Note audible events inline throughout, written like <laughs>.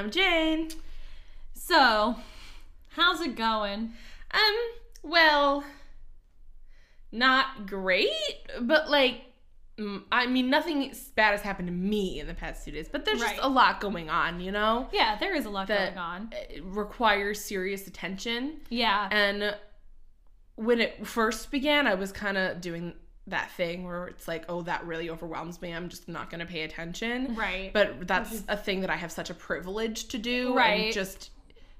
I'm Jane. So, how's it going? Um, well, not great, but like, I mean, nothing bad has happened to me in the past two days, but there's Right. just a lot going on, you know, Yeah, there is a lot going on. uh, requires serious attention. Yeah. And when it first began, I was kind of doing that thing where it's like, oh, that really overwhelms me. I'm just not going to pay attention. Right. But that's mm-hmm. a thing that I have such a privilege to do. Right. And just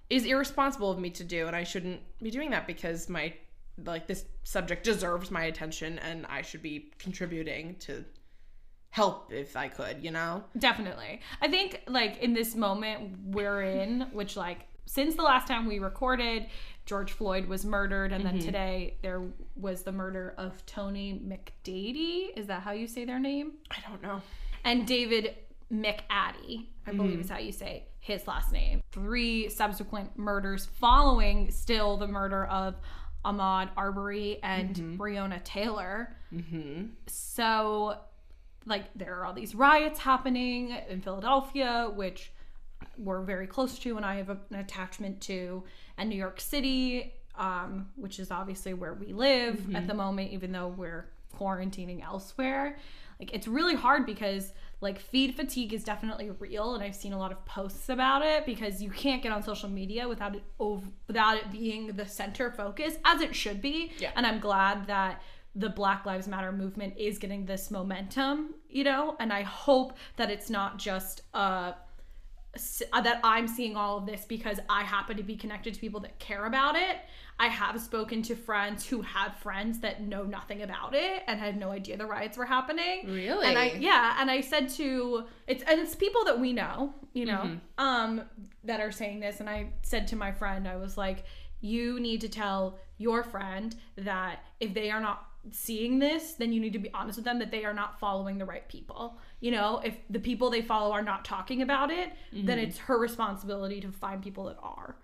is irresponsible of me to do. And I shouldn't be doing that because my, like, this subject deserves my attention and I should be contributing to help if I could, you know? Definitely. I think like in this moment we're in, which like since the last time we recorded, George Floyd was murdered, and then mm-hmm. today there was the murder of Tony McDady. Is that how you say their name? I don't know. And David McAtee, I believe mm-hmm. is how you say his last name. Three subsequent murders following still the murder of Ahmaud Arbery and mm-hmm. Breonna Taylor. Mm-hmm. So, like, there are all these riots happening in Philadelphia, which we're very close to and I have a, an attachment to, and New York City, um, which is obviously where we live at the moment, even though we're quarantining elsewhere. Like, it's really hard because, like, feed fatigue is definitely real, and I've seen a lot of posts about it because you can't get on social media without it over, without it being the center focus, as it should be. Yeah. And I'm glad that the Black Lives Matter movement is getting this momentum, you know, and I hope that it's not just a that I'm seeing all of this because I happen to be connected to people that care about it. I have spoken to friends who have friends that know nothing about it and had no idea the riots were happening. Really? And I yeah, and I said to it's and it's people that we know, you know, um that are saying this and I said to my friend I was like you need to tell your friend that if they are not seeing this, then you need to be honest with them that they are not following the right people. You know, if the people they follow are not talking about it, then mm-hmm. it's her responsibility to find people that are.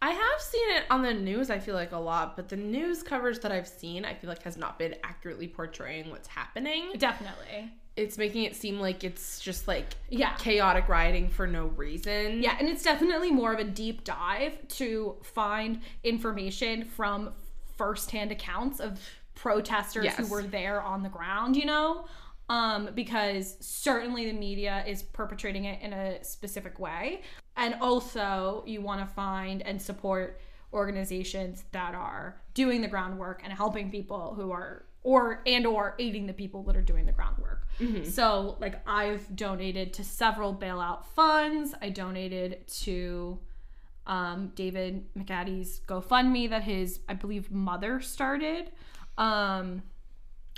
I have seen it on the news, I feel like a lot, but the news coverage that I've seen, I feel like has not been accurately portraying what's happening. Definitely. It's making it seem like it's just like Yeah. chaotic rioting for no reason. Yeah, and it's definitely more of a deep dive to find information from firsthand accounts of protesters who were there on the ground, you know? Um, because certainly the media is perpetrating it in a specific way. And also, you want to find and support organizations that are doing the groundwork and helping people who are or and or aiding the people that are doing the groundwork. So, like I've donated to several bailout funds. I donated to um, David McAtee's GoFundMe that his, I believe, mother started, um,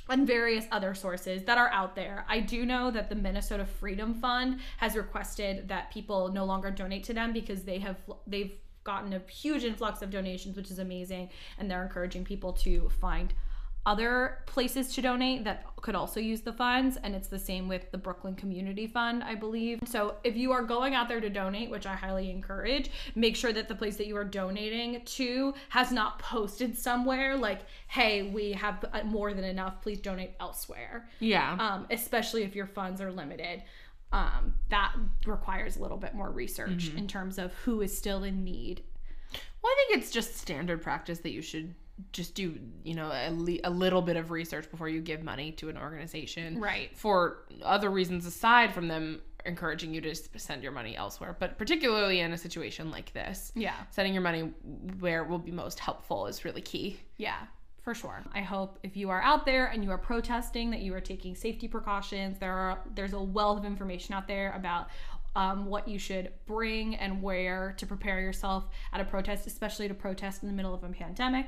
and various other sources that are out there. I do know that the Minnesota Freedom Fund has requested that people no longer donate to them because they have they've gotten a huge influx of donations, which is amazing, and they're encouraging people to find other places to donate that could also use the funds and it's the same with the Brooklyn Community Fund I believe. So if you are going out there to donate, which I highly encourage, make sure that the place that you are donating to has not posted somewhere like hey, we have uh, more than enough, please donate elsewhere. Yeah. Um especially if your funds are limited. Um that requires a little bit more research in terms of who is still in need. Well, I think it's just standard practice that you should just do, you know, a, le- a little bit of research before you give money to an organization. Right. For other reasons aside from them encouraging you to send your money elsewhere, but particularly in a situation like this. Yeah. Sending your money where it will be most helpful is really key. Yeah, for sure. I hope if you are out there and you are protesting that you are taking safety precautions. There are there's a wealth of information out there about um, what you should bring and where to prepare yourself at a protest, especially to protest in the middle of a pandemic.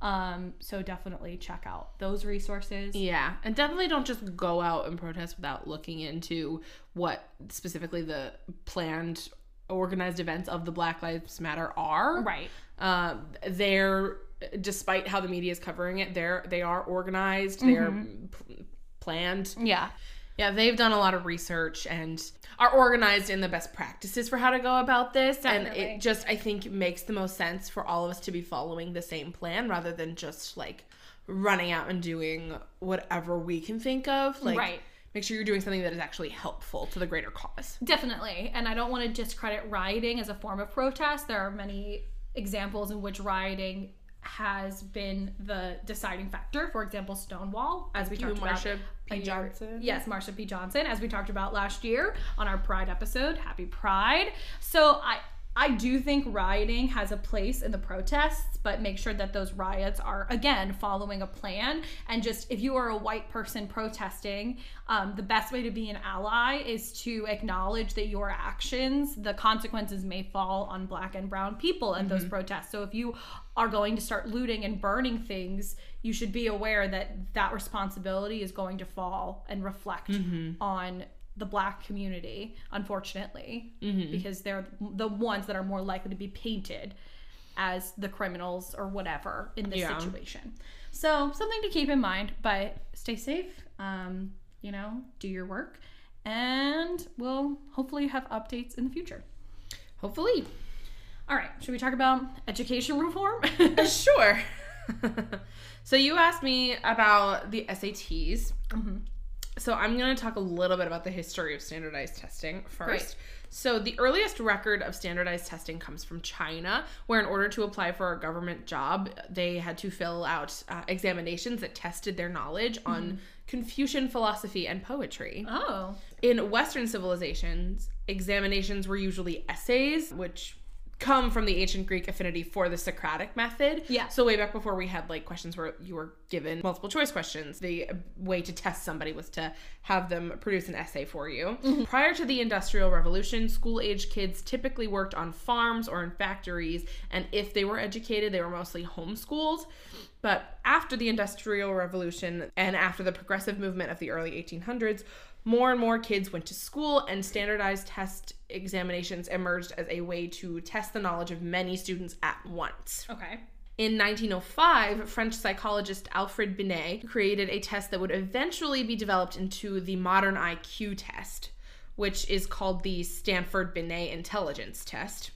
Um, so definitely check out those resources. Yeah, and definitely don't just go out and protest without looking into what specifically the planned organized events of the Black Lives Matter are. Right. Um, they're despite how the media is covering it, they're they are organized, they're p- planned. Yeah. Yeah, they've done a lot of research and are organized in the best practices for how to go about this. Definitely. And it just, I think, makes the most sense for all of us to be following the same plan rather than just like running out and doing whatever we can think of. Like, Right. make sure you're doing something that is actually helpful to the greater cause. Definitely. And I don't want to discredit rioting as a form of protest. There are many examples in which rioting has been the deciding factor. For example, Stonewall, as we You, talked about. Marsha P. year- Johnson. Yes, Marsha P. Johnson, as we talked about last year on our Pride episode. Happy Pride. So I I do think rioting has a place in the protests, but make sure that those riots are again following a plan. And just if you are a white person protesting, um, the best way to be an ally is to acknowledge that your actions, the consequences may fall on black and brown people in those protests. So if you are going to start looting and burning things, you should be aware that that responsibility is going to fall and reflect on the black community, unfortunately, because they're the ones that are more likely to be painted as the criminals or whatever in this Yeah. situation. So something to keep in mind, but stay safe. Um, you know, do your work, and we'll hopefully have updates in the future. Hopefully. All right, should we talk about education <laughs> reform? <laughs> sure. <laughs> so you asked me about the SATs. Mm-hmm. So I'm going to talk a little bit about the history of standardized testing first. Great. So the earliest record of standardized testing comes from China, where in order to apply for a government job, they had to fill out uh, examinations that tested their knowledge on Confucian philosophy and poetry. oh, In Western civilizations, examinations were usually essays, which come from the ancient Greek affinity for the Socratic method. Yeah. So way back before we had like questions where you were given multiple choice questions, the way to test somebody was to have them produce an essay for you. Mm-hmm. Prior to the Industrial Revolution, school age kids typically worked on farms or in factories, and if they were educated, they were mostly homeschooled. But after the Industrial Revolution and after the progressive movement of the early 1800s, more and more kids went to school, and standardized test examinations emerged as a way to test the knowledge of many students at once. okay. In 1905, French psychologist Alfred Binet created a test that would eventually be developed into the modern IQ test, which is called the Stanford Binet Intelligence Test.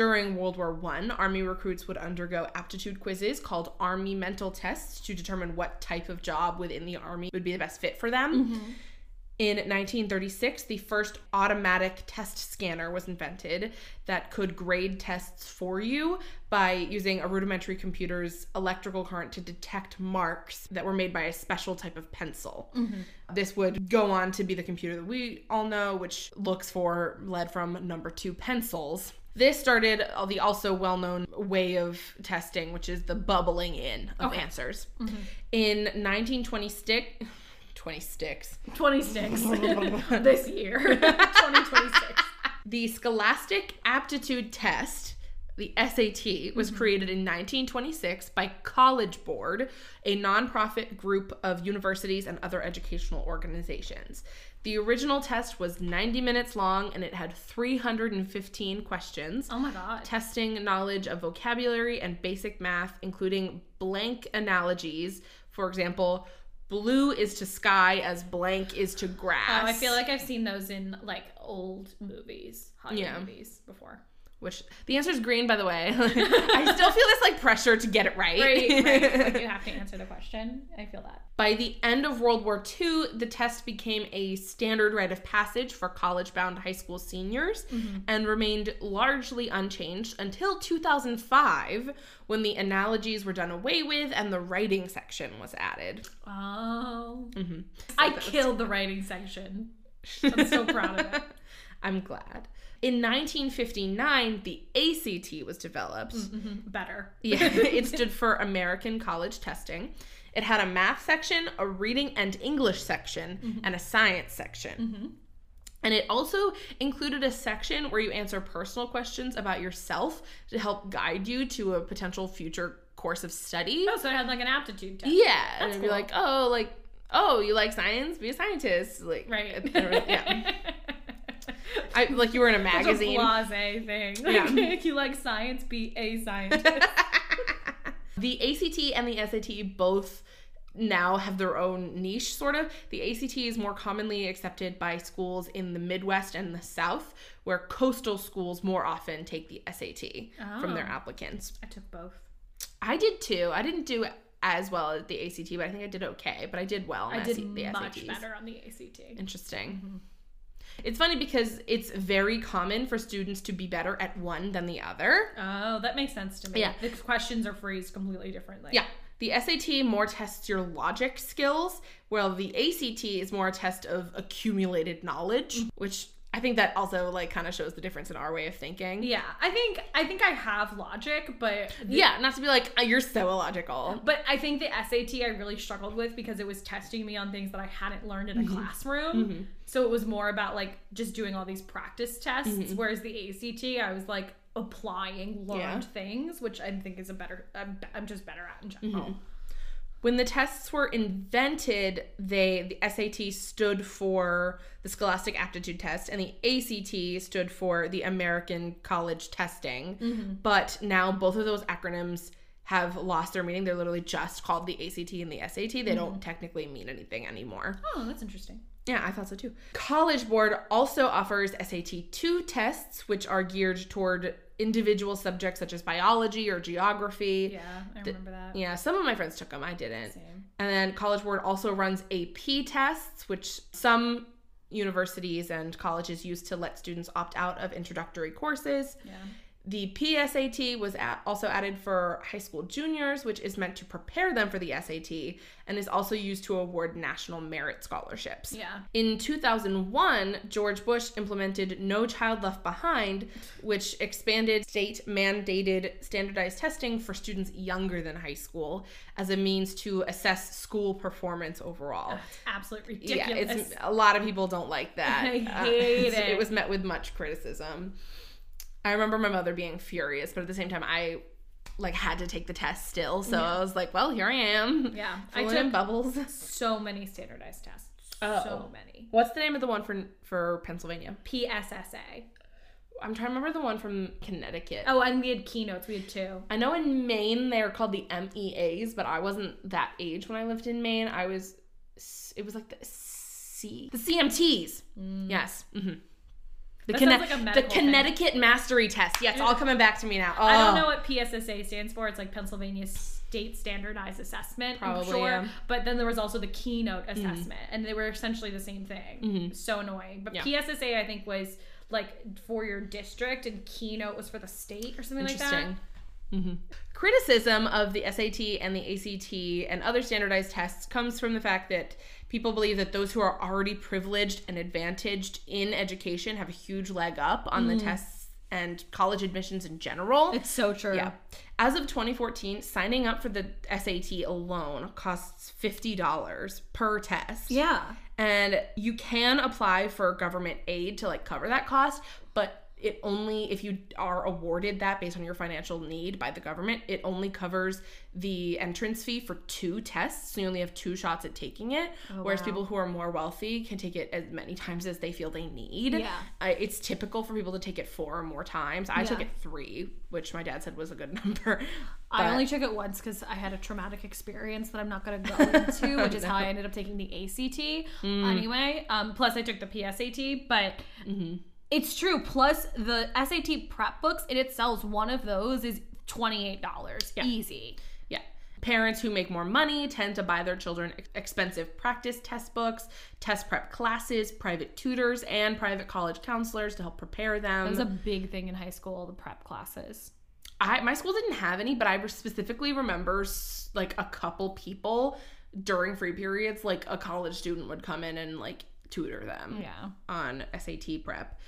During World War I, Army recruits would undergo aptitude quizzes called Army mental tests to determine what type of job within the Army would be the best fit for them. Mm-hmm. In 1936, the first automatic test scanner was invented that could grade tests for you by using a rudimentary computer's electrical current to detect marks that were made by a special type of pencil. Mm-hmm. This would go on to be the computer that we all know, which looks for lead from number two pencils. This started the also well known way of testing, which is the bubbling in of Okay. answers. Mm-hmm. In 1926, 26. 26 <laughs> this year. <laughs> 2026. The Scholastic Aptitude Test, the SAT, was mm-hmm. created in 1926 by College Board, a nonprofit group of universities and other educational organizations. The original test was 90 minutes long and it had 315 questions. Oh my god. testing knowledge of vocabulary and basic math, including blank analogies. For example, blue is to sky as blank is to grass. Oh, I feel like I've seen those in like old movies, Hollywood Yeah. movies before. Which the answer is green, by the way. <laughs> I still feel this like pressure to get it right. Right, right. Like you <laughs> have to answer the question. I feel that. By the end of World War II, the test became a standard rite of passage for college bound high school seniors and remained largely unchanged until 2005 when the analogies were done away with and the writing section was added. Oh. Mhm. I killed the writing section. I'm so proud of it. <laughs> I'm glad. In 1959, the ACT was developed. Mhm, Better. Yeah, <laughs> it stood for American College Testing. It had a math section, a reading and English section, mm-hmm. and a science section. Mm-hmm. And it also included a section where you answer personal questions about yourself to help guide you to a potential future course of study. Oh, so it had like an aptitude test. Yeah, and it'd be like, oh, like, oh, you like science? Be a scientist. Like, Right. yeah. <laughs> <laughs> I, like you were in a magazine. Such a blase thing. Yeah. Like, <laughs> you like science, be a scientist. <laughs> the ACT and the SAT both now have their own niche, sort of. The ACT is more commonly accepted by schools in the Midwest and the South, where coastal schools more often take the SAT from their Oh. applicants. I took both. I did too. I didn't do as well at the ACT, but I think I did okay. But I did well. On I did SC the much better on the ACT. Interesting. Mm-hmm. It's funny because it's very common for students to be better at one than the other. Oh, that makes sense to me. Yeah. The questions are phrased completely differently. Yeah. The SAT more tests your logic skills, while the ACT is more a test of accumulated knowledge, mm. which I think that also like kind of shows the difference in our way of thinking. Yeah. I think I think I have logic, but the- Yeah, not to be like "Oh, you're so illogical. But I think the SAT I really struggled with because it was testing me on things that I hadn't learned in Mm-hmm. a classroom. So it was more about like just doing all these practice tests. Whereas the ACT, I was like applying learned Mm-hmm. Yeah. things, which I think is a better. I'm, I'm just better at in general. Mm-hmm. When the tests were invented, they the SAT stood for the Scholastic Aptitude Test and the ACT stood for the American College Testing. But now both of those acronyms have lost their meaning. They're literally just called the ACT and the SAT. They don't technically mean anything anymore. Oh, that's interesting. Yeah, I thought so too. College Board also offers SAT 2 tests, which are geared toward individual subjects such as biology or geography. Yeah, I remember that. Yeah, some of my friends took them. I didn't. Same. And then College Board also runs AP tests, which some universities and colleges use to let students opt out of introductory courses. Yeah. The PSAT was at, also added for high school juniors, which is meant to prepare them for the SAT and is also used to award national merit scholarships. Yeah. In 2001, George Bush implemented No Child Left Behind, which expanded state mandated standardized testing for students younger than high school as a means to assess school performance overall. Absolutely Yeah, ridiculous. it's a lot of people don't like that. <laughs> I Uh, hate It it. was met with much criticism. I remember my mother being furious, but at the same time, I like had to take the test still. So I was like, "Well, here I am." yeah. I Filling in took bubbles. so many standardized tests. Oh. So many. What's the name of the one for for Pennsylvania? PSSA. I'm trying to remember the one from Connecticut. Oh, and we had Keystones. We had two. I know in Maine they're called the MEAs, but I wasn't that age when I lived in Maine. I was, it was like the C, the CMTs. Yes. hmm The, Conne- like the medical thing. Connecticut Mastery Test. Yeah, it's all coming back to me now. Oh, I don't know what PSSA stands for. It's like Pennsylvania State Standardized Assessment. Probably, I'm sure. yeah. But then there was also the Keystone assessment, and they were essentially the same thing. Mhm. So annoying. But Yeah. PSSA, I think, was like for your district, and Keystone was for the state or something like that. Interesting. hmm Criticism of the SAT and the ACT and other standardized tests comes from the fact that people believe that those who are already privileged and advantaged in education have a huge leg up on the tests and college admissions in general. It's so true. Yeah. As of 2014, signing up for the SAT alone costs $50 per test. Yeah. And you can apply for government aid to like cover that cost, but it only if you are awarded that based on your financial need by the government, it only covers the entrance fee for two tests. So you only have two shots at taking it. whereas wow. people who are more wealthy can take it as many times as they feel they need. Yeah. Uh, it's typical for people to take it four or more times. I took it three, which my dad said was a good <laughs> number. I only took it once because I had a traumatic experience that I'm not going to go into, <laughs> which is how I ended up taking the ACT Mm. anyway. Um, plus, I took the PSAT, but Mm-hmm. It's true. Plus, the SAT prep books in itself, one of those is $28. Yeah. Easy. Yeah. Parents who make more money tend to buy their children expensive practice test books, test prep classes, private tutors, and private college counselors to help prepare them. That was a big thing in high school, the prep classes. I my school didn't have any, but I specifically remember like a couple people during free periods, like a college student would come in and like tutor them Yeah. on SAT prep.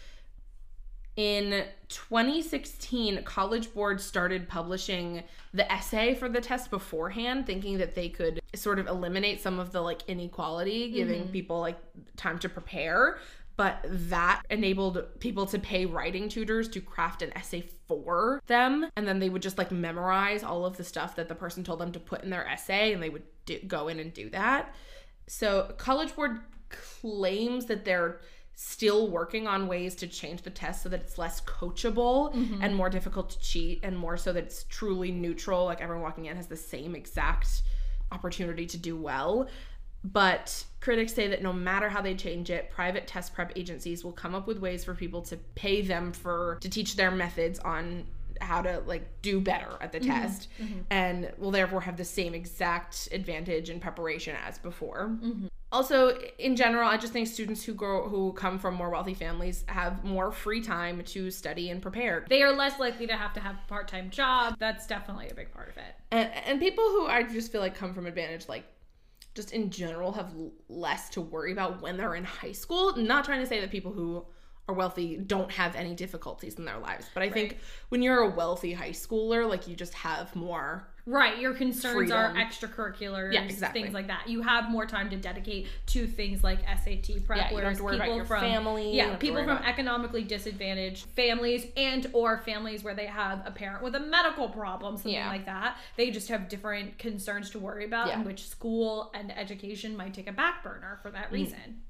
In 2016, College Board started publishing the essay for the test beforehand, thinking that they could sort of eliminate some of the like inequality, giving mm-hmm. people like time to prepare. But that enabled people to pay writing tutors to craft an essay for them. And then they would just like memorize all of the stuff that the person told them to put in their essay, and they would do, go in and do that. So, College Board claims that they're still working on ways to change the test so that it's less coachable mm-hmm. and more difficult to cheat and more so that it's truly neutral like everyone walking in has the same exact opportunity to do well. But critics say that no matter how they change it private test prep agencies will come up with ways for people to pay them for to teach their methods on how to like do better at the mm-hmm. test mm-hmm. and will therefore have the same exact advantage in preparation as before. Mm-hmm. Also, in general, I just think students who grow who come from more wealthy families have more free time to study and prepare. They are less likely to have to have a part time job. That's definitely a big part of it. And and people who I just feel like come from advantage like just in general have less to worry about when they're in high school. Not trying to say that people who are wealthy don't have any difficulties in their lives, but I think when you're a wealthy high schooler, like you just have more Right, your concerns are Freedom. extracurriculars, Yeah, exactly. things like that. You have more time to dedicate to things like SAT prep. Yeah, whereas people from family, yeah, people from economically disadvantaged families and or families where they have a parent with a medical problem, something Yeah. like that. They just have different concerns to worry about, Yeah. in which school and education might take a back burner for Mm. that reason.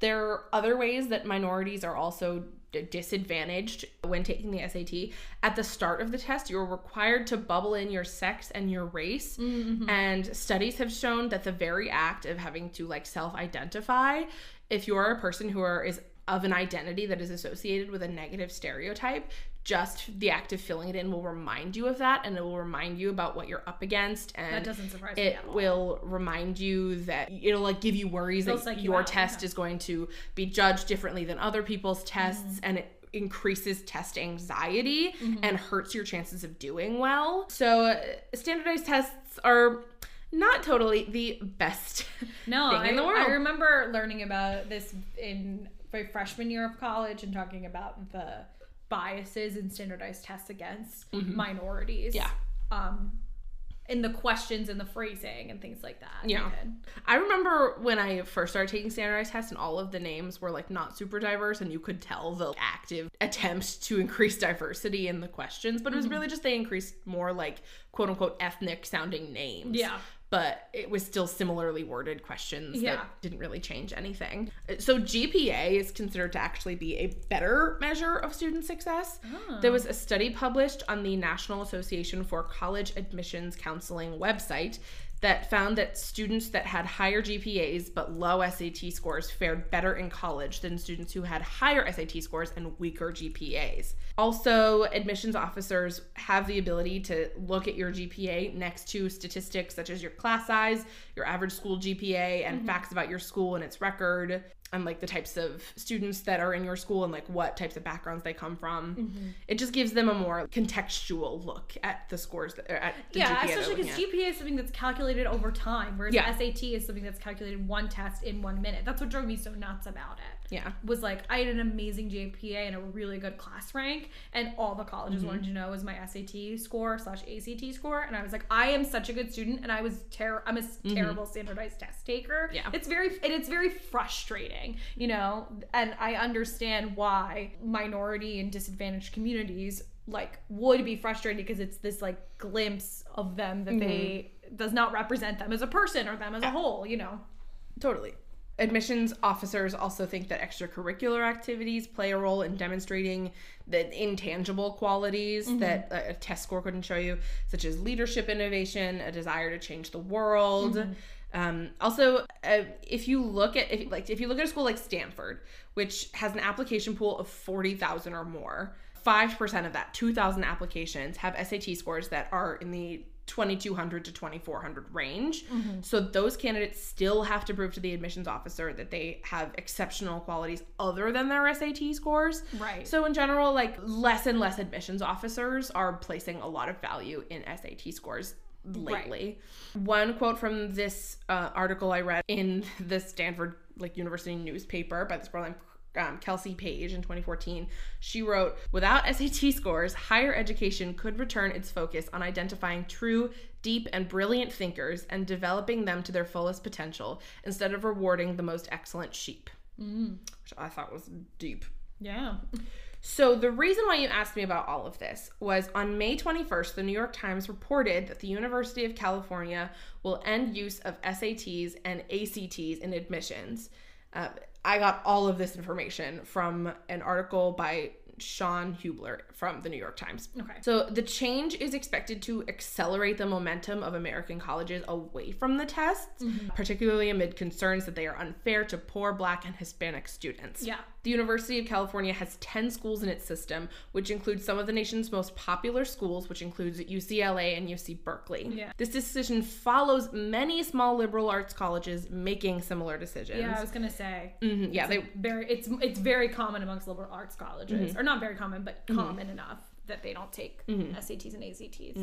There are other ways that minorities are also disadvantaged when taking the SAT. At the start of the test, you're required to bubble in your sex and your race. Mm-hmm. And studies have shown that the very act of having to like self identify, if you're a person who are, is of an identity that is associated with a negative stereotype, just the act of filling it in will remind you of that and it will remind you about what you're up against and That doesn't surprise me it all. will remind you that it'll like give you worries that you your out, test yeah. is going to be judged differently than other people's tests Mm-hmm. and it increases test anxiety Mm-hmm. and hurts your chances of doing well so uh, standardized tests are not totally the best <laughs> No, thing I, in the world I remember learning about this in my freshman year of college and talking about the biases in standardized tests against minorities. Mm-hmm. Yeah. Um, in the questions and the phrasing and things like that. Yeah. I remember when I first started taking standardized tests and all of the names were like not super diverse and you could tell the active attempt to increase diversity in the questions, but it Mm-hmm. was really just they increased more like quote unquote ethnic sounding names. Yeah. But it was still similarly worded questions Yeah. that didn't really change anything. So GPA is considered to actually be a better measure of student success. Oh. There was a study published on the National Association for College Admissions Counseling website that found that students that had higher GPAs but low SAT scores fared better in college than students who had higher SAT scores and weaker GPAs. Also, admissions officers have the ability to look at your GPA next to statistics such as your class size, your average school GPA, and mm-hmm. facts about your school and its record and like the types of students that are in your school and like what types of backgrounds they come from. Mm-hmm. It just gives them a more contextual look at the scores that or at the Yeah, GPA especially because. GPA is something that's calculated over time, whereas Yeah. SAT is something that's calculated one test in one minute. That's what drove me so nuts about it. Yeah. was like I had an amazing GPA and a really good class rank, and all the colleges Mm-hmm. wanted to know was my SAT score slash ACT score, and I was like, I am such a good student, and I was ter- I'm a s- terrible standardized test taker. Mm-hmm. Yeah. it's very and it's very frustrating, you know, and I understand why minority and disadvantaged communities like would be frustrated because it's this like glimpse of them that they Mm-hmm. does not represent them as a person or them as a whole, you know. Totally. Admissions officers also think that extracurricular activities play a role in demonstrating the intangible qualities that a, a test score couldn't show you, such as leadership innovation, a desire to change the world. Um, also, uh, if you look at if, like if you look at a school like Stanford, which has an application pool of forty thousand or more, five percent of that, two thousand applications, have SAT scores that are in the 2200 to 2400 range. So those candidates still have to prove to the admissions officer that they have exceptional qualities other than their SAT scores. Right. So in general, like less and less admissions officers are placing a lot of value in SAT scores lately. One quote from this uh, article I read in the Stanford like university newspaper by this girl named um, Kelsey Page in 2014. She wrote, "Without SAT scores, higher education could return its focus on identifying true, deep, and brilliant thinkers and developing them to their fullest potential instead of rewarding the most excellent sheep." Which I thought was deep. Yeah. So, the reason why you asked me about all of this was on May 21st, the New York Times reported that the University of California will end use of SATs and ACTs in admissions. Uh, I got all of this information from an article by Shawn Hubler from the New York Times. Okay. So the change is expected to accelerate the momentum of American colleges away from the tests, Mm-hmm. particularly amid concerns that they are unfair to poor black and Hispanic students. Yeah. The University of California has 10 schools in its system, which includes some of the nation's most popular schools, which includes UCLA and UC Berkeley. Yeah. This decision follows many small liberal arts colleges making similar decisions. Yeah, I was gonna say. Mhm, yeah, they very it's it's very common amongst liberal arts colleges Mm-hmm. or not very common but common enough that they don't take SATs and ACTs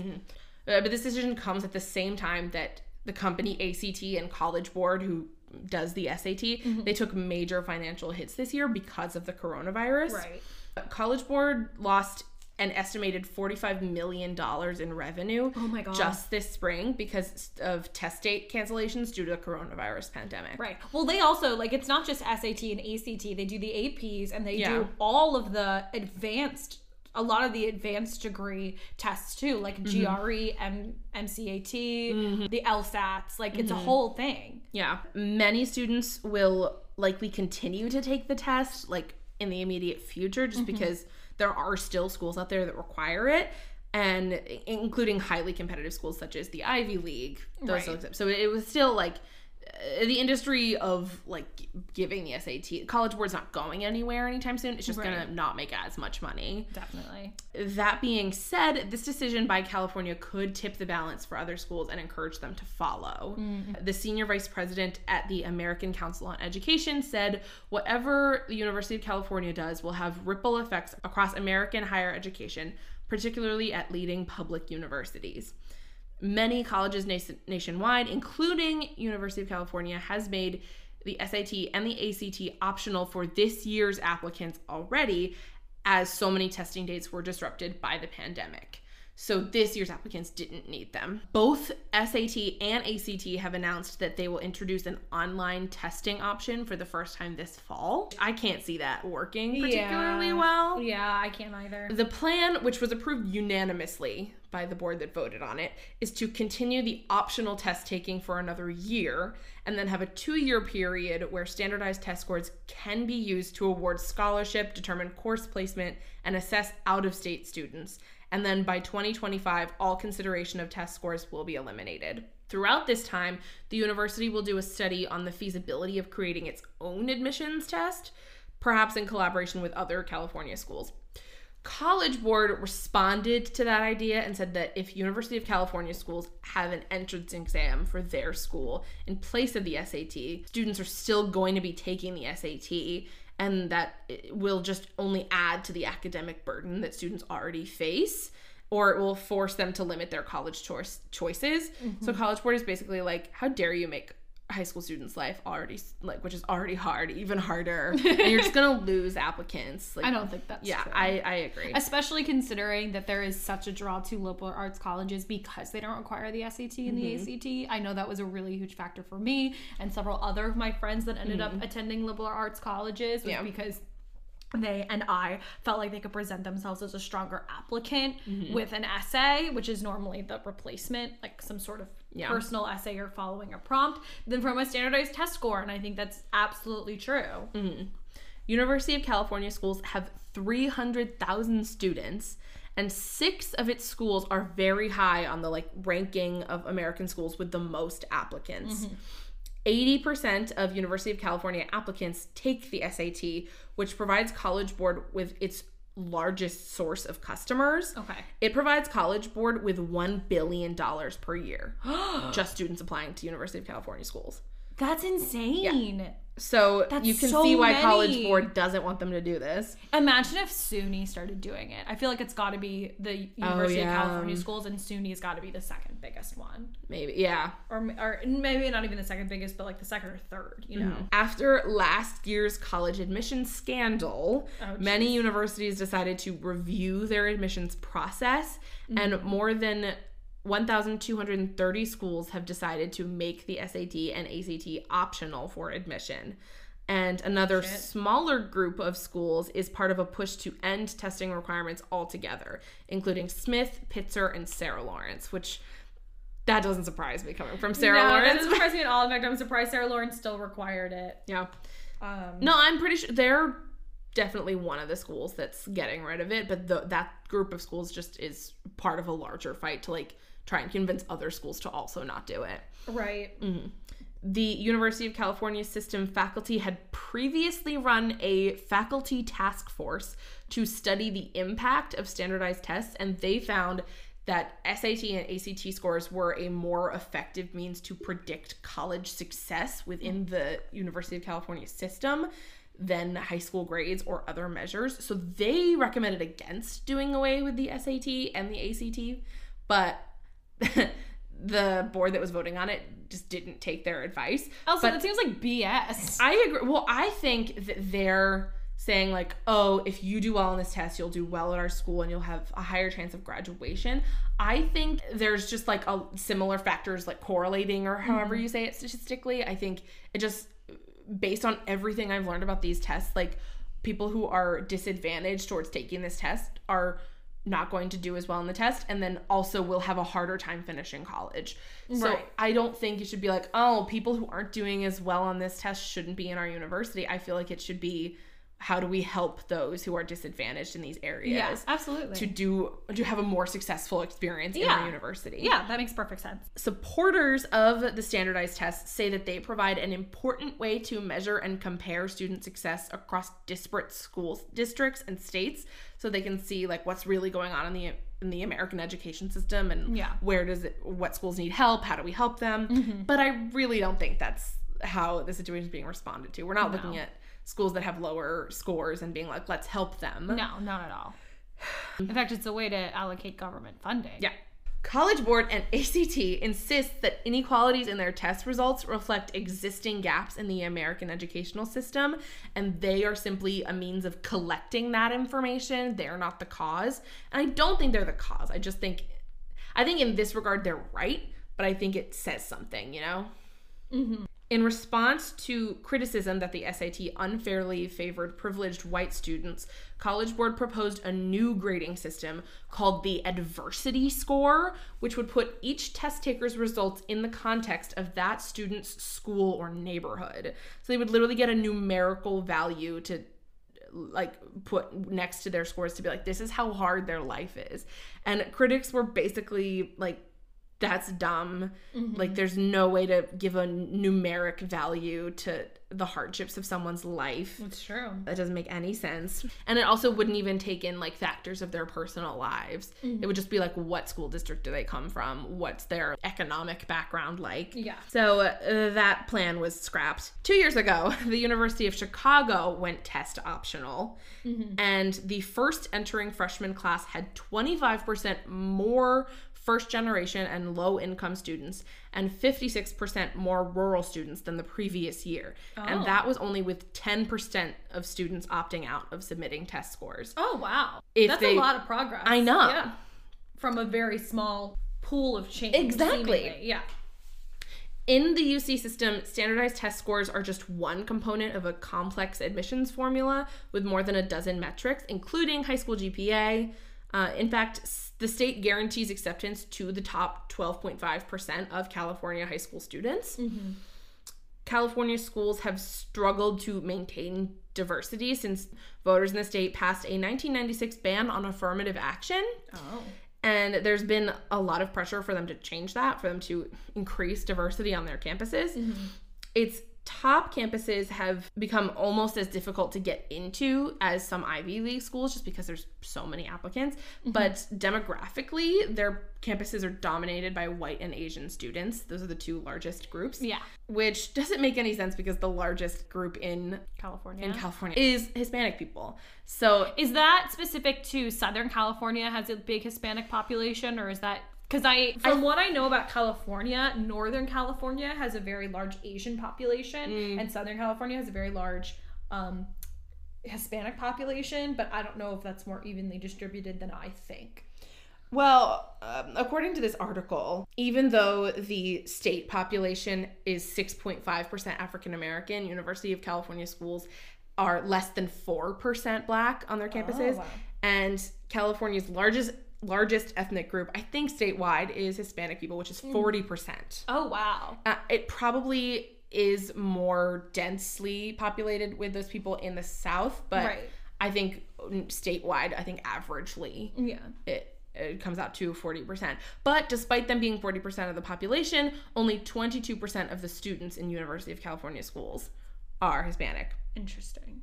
Uh, but this decision comes at the same time that the company ACT and College Board, who does the SAT, Mm-hmm. they took major financial hits this year because of the coronavirus. right. College Board lost an estimated $45 million in revenue Oh my God. just this spring because of test date cancellations due to the coronavirus pandemic. right well they also like it's not just SAT and ACT they do the APs and they Yeah. do all of the advanced a lot of the advanced degree tests too like Mm-hmm. GRE M- MCAT the LSATs like it's a whole thing Yeah. Many students will likely continue to take the test like in the immediate future just Mm-hmm. because there are still schools out there that require it and including highly competitive schools such as the Ivy League. Those Right. so it was still like Uh, the industry of like giving the SAT college board's not going anywhere anytime soon. It's just Right. going to not make as much money. definitely That being said, this decision by California could tip the balance for other schools and encourage them to follow. Mm-hmm. The senior vice president at the American Council on Education said, Whatever the University of California does will have ripple effects across American higher education, particularly at leading public universities. Many colleges nation- nationwide, including University of California, has made the SAT and the ACT optional for this year's applicants already, as so many testing dates were disrupted by the pandemic. So this year's applicants didn't need them. Both SAT and ACT have announced that they will introduce an online testing option for the first time this fall. I can't see that working particularly Yeah. well. yeah I can't either The plan, which was approved unanimously by the board that voted on it, is to continue the optional test taking for another year and then have a two year period where standardized test scores can be used to award scholarship, determine course placement, and assess out of state students. And then by 2025, all consideration of test scores will be eliminated. Throughout this time, the university will do a study on the feasibility of creating its own admissions test, perhaps in collaboration with other California schools. College Board responded to that idea and said that if University of California schools have an entrance exam for their school in place of the SAT, students are still going to be taking the SAT and that it will just only add to the academic burden that students already face or it will force them to limit their college choice choices. Mm-hmm. So College Board is basically like how dare you make high school students life already like which is already hard even harder <laughs> and you're just to lose applicants like I don't think that's yeah, true. I, I agree. especially considering that there is such a draw to liberal arts colleges because they don't require the SAT and Mm-hmm. the ACT. I know that was a really huge factor for me and several other of my friends that ended up attending liberal arts colleges Mm-hmm. Yeah. because they and I felt like they could present themselves as a stronger applicant Mm-hmm. with an essay, which is normally the replacement, like some sort of Yeah. personal essay or following a prompt, than from a standardized test score. And I think that's absolutely true. Mm. University of California schools have 300,000 students and six of its schools are very high on the like ranking of American schools with the most applicants. 80% of University of California applicants take the SAT, which provides College Board with its largest source of customers. Okay. It provides College Board with $1 billion per year. <gasps> just students applying to University of California schools. That's insane. So That's you can so see why College. Board doesn't want them to do this. Imagine if SUNY started doing it. I feel like it's got to be the oh, University yeah. of California schools, and SUNY's got to be the second biggest one, Maybe, yeah. or or maybe not even the second biggest, but like the second or third. You mm-hmm. know, After last year's college admissions scandal, Oh, many universities decided to review their admissions process, mm-hmm. and more than 1,230 schools have decided to make the SAT and ACT optional for admission. And another Shit. smaller group of schools is part of a push to end testing requirements altogether, including Smith, Pitzer, and Sarah Lawrence, which that doesn't surprise me coming from Sarah no, That Lawrence. doesn't surprise me at <laughs> all. In fact, I'm surprised Sarah Lawrence still required it. yeah. Um, No, I'm pretty sure they're definitely one of the schools that's getting rid of it, but the, that group of schools just is part of a larger fight to like try and convince other schools to also not do it. Right. Mm-hmm. The University of California system faculty had previously run a faculty task force to study the impact of standardized tests, and they found that SAT and ACT scores were a more effective means to predict college success within the University of California system than high school grades or other measures. So they recommended against doing away with the SAT and the ACT, but the board that was voting on it just didn't take their advice. Also, But- that seems like BS. I agree. Well, I think that they're saying like, oh, if you do well on this test, you'll do well at our school and you'll have a higher chance of graduation. I think there's just like a similar factors like correlating or however mm-hmm. you say it statistically. I think it just based on everything I've learned about these tests, like people who are disadvantaged towards taking this test are not going to do as well in the test and then also will have a harder time finishing college. So I don't think it should be like, oh, people who aren't doing as well on this test shouldn't be in our university. I feel like it should be how do we help those who are disadvantaged in these areas yeah, absolutely. to do to have a more successful experience in Yeah. our university. yeah, that makes perfect sense. Supporters of the standardized tests say that they provide an important way to measure and compare student success across disparate school districts and states so they can see like what's really going on in the in the American education system and Yeah. where does it what schools need help, how do we help them? Mm-hmm. But I really don't think that's how the situation is being responded to. We're not looking at schools that have lower scores and being like let's help them. No, not at all. In fact, it's a way to allocate government funding. Yeah. College Board and ACT insist that inequalities in their test results reflect existing gaps in the American educational system, and they are simply a means of collecting that information. They're not the cause. And I don't think they're the cause. I just think, I think in this regard, they're right, but I think it says something, you know? Mm-hmm. In response to criticism that the SAT unfairly favored privileged white students, College Board proposed a new grading system called the adversity score, which would put each test taker's results in the context of that student's school or neighborhood. So they would literally get a numerical value to like put next to their scores to be like this is how hard their life is. And critics were basically like that's dumb. Like, mm-hmm. there's no way to give a numeric value to the hardships of someone's life. It's true. That doesn't make any sense. And it also wouldn't even take in like factors of their personal lives. It mm-hmm. would just be like, what school district do they come from? What's their economic background like? Yeah. So uh, that plan was scrapped. Two years ago, <laughs> the University of Chicago went test optional, mm-hmm. and the first entering freshman class had 25% more first generation and low income students and 56% more rural students than the previous year. Oh. And that was only with 10% of students opting out of submitting test scores. Oh wow. If That's they- a lot of progress. I know. Yeah. From a very small pool of change. Exactly. seemingly. Yeah. In the UC system, standardized test scores are just one component of a complex admissions formula with more than a dozen metrics, including high school GPA. Uh, in fact, the state guarantees acceptance to the top 12.5% of California high school students. California schools have struggled to maintain diversity since voters in the state passed a 1996 ban on affirmative action. Oh. And there's been a lot of pressure for them to change that, for them to increase diversity on their campuses. Its top campuses have become almost as difficult to get into as some Ivy League schools just because there's so many applicants. Mm-hmm. But demographically, their campuses are dominated by white and Asian students. Those are the two largest groups. Yeah. Which doesn't make any sense because the largest group in California. in California is Hispanic people. So Is that specific to Southern California? Has a big Hispanic population, or is that because I, from what I know about California, Northern California has a very large Asian population, and Southern California has a very large um, Hispanic population. But I don't know if that's more evenly distributed than I think. Well, um, according to this article, even though the state population is 6.5% African American, University of California schools are less than 4% black on their campuses. wow. And California's largest largest ethnic group, I think statewide, is Hispanic people, which is 40%. Oh wow. Uh, it probably is more densely populated with those people in the south, but Right. I think statewide, I think averagely Yeah. it it comes out to 40%. But despite them being 40% of the population, only 22% of the students in University of California schools are Hispanic. Interesting.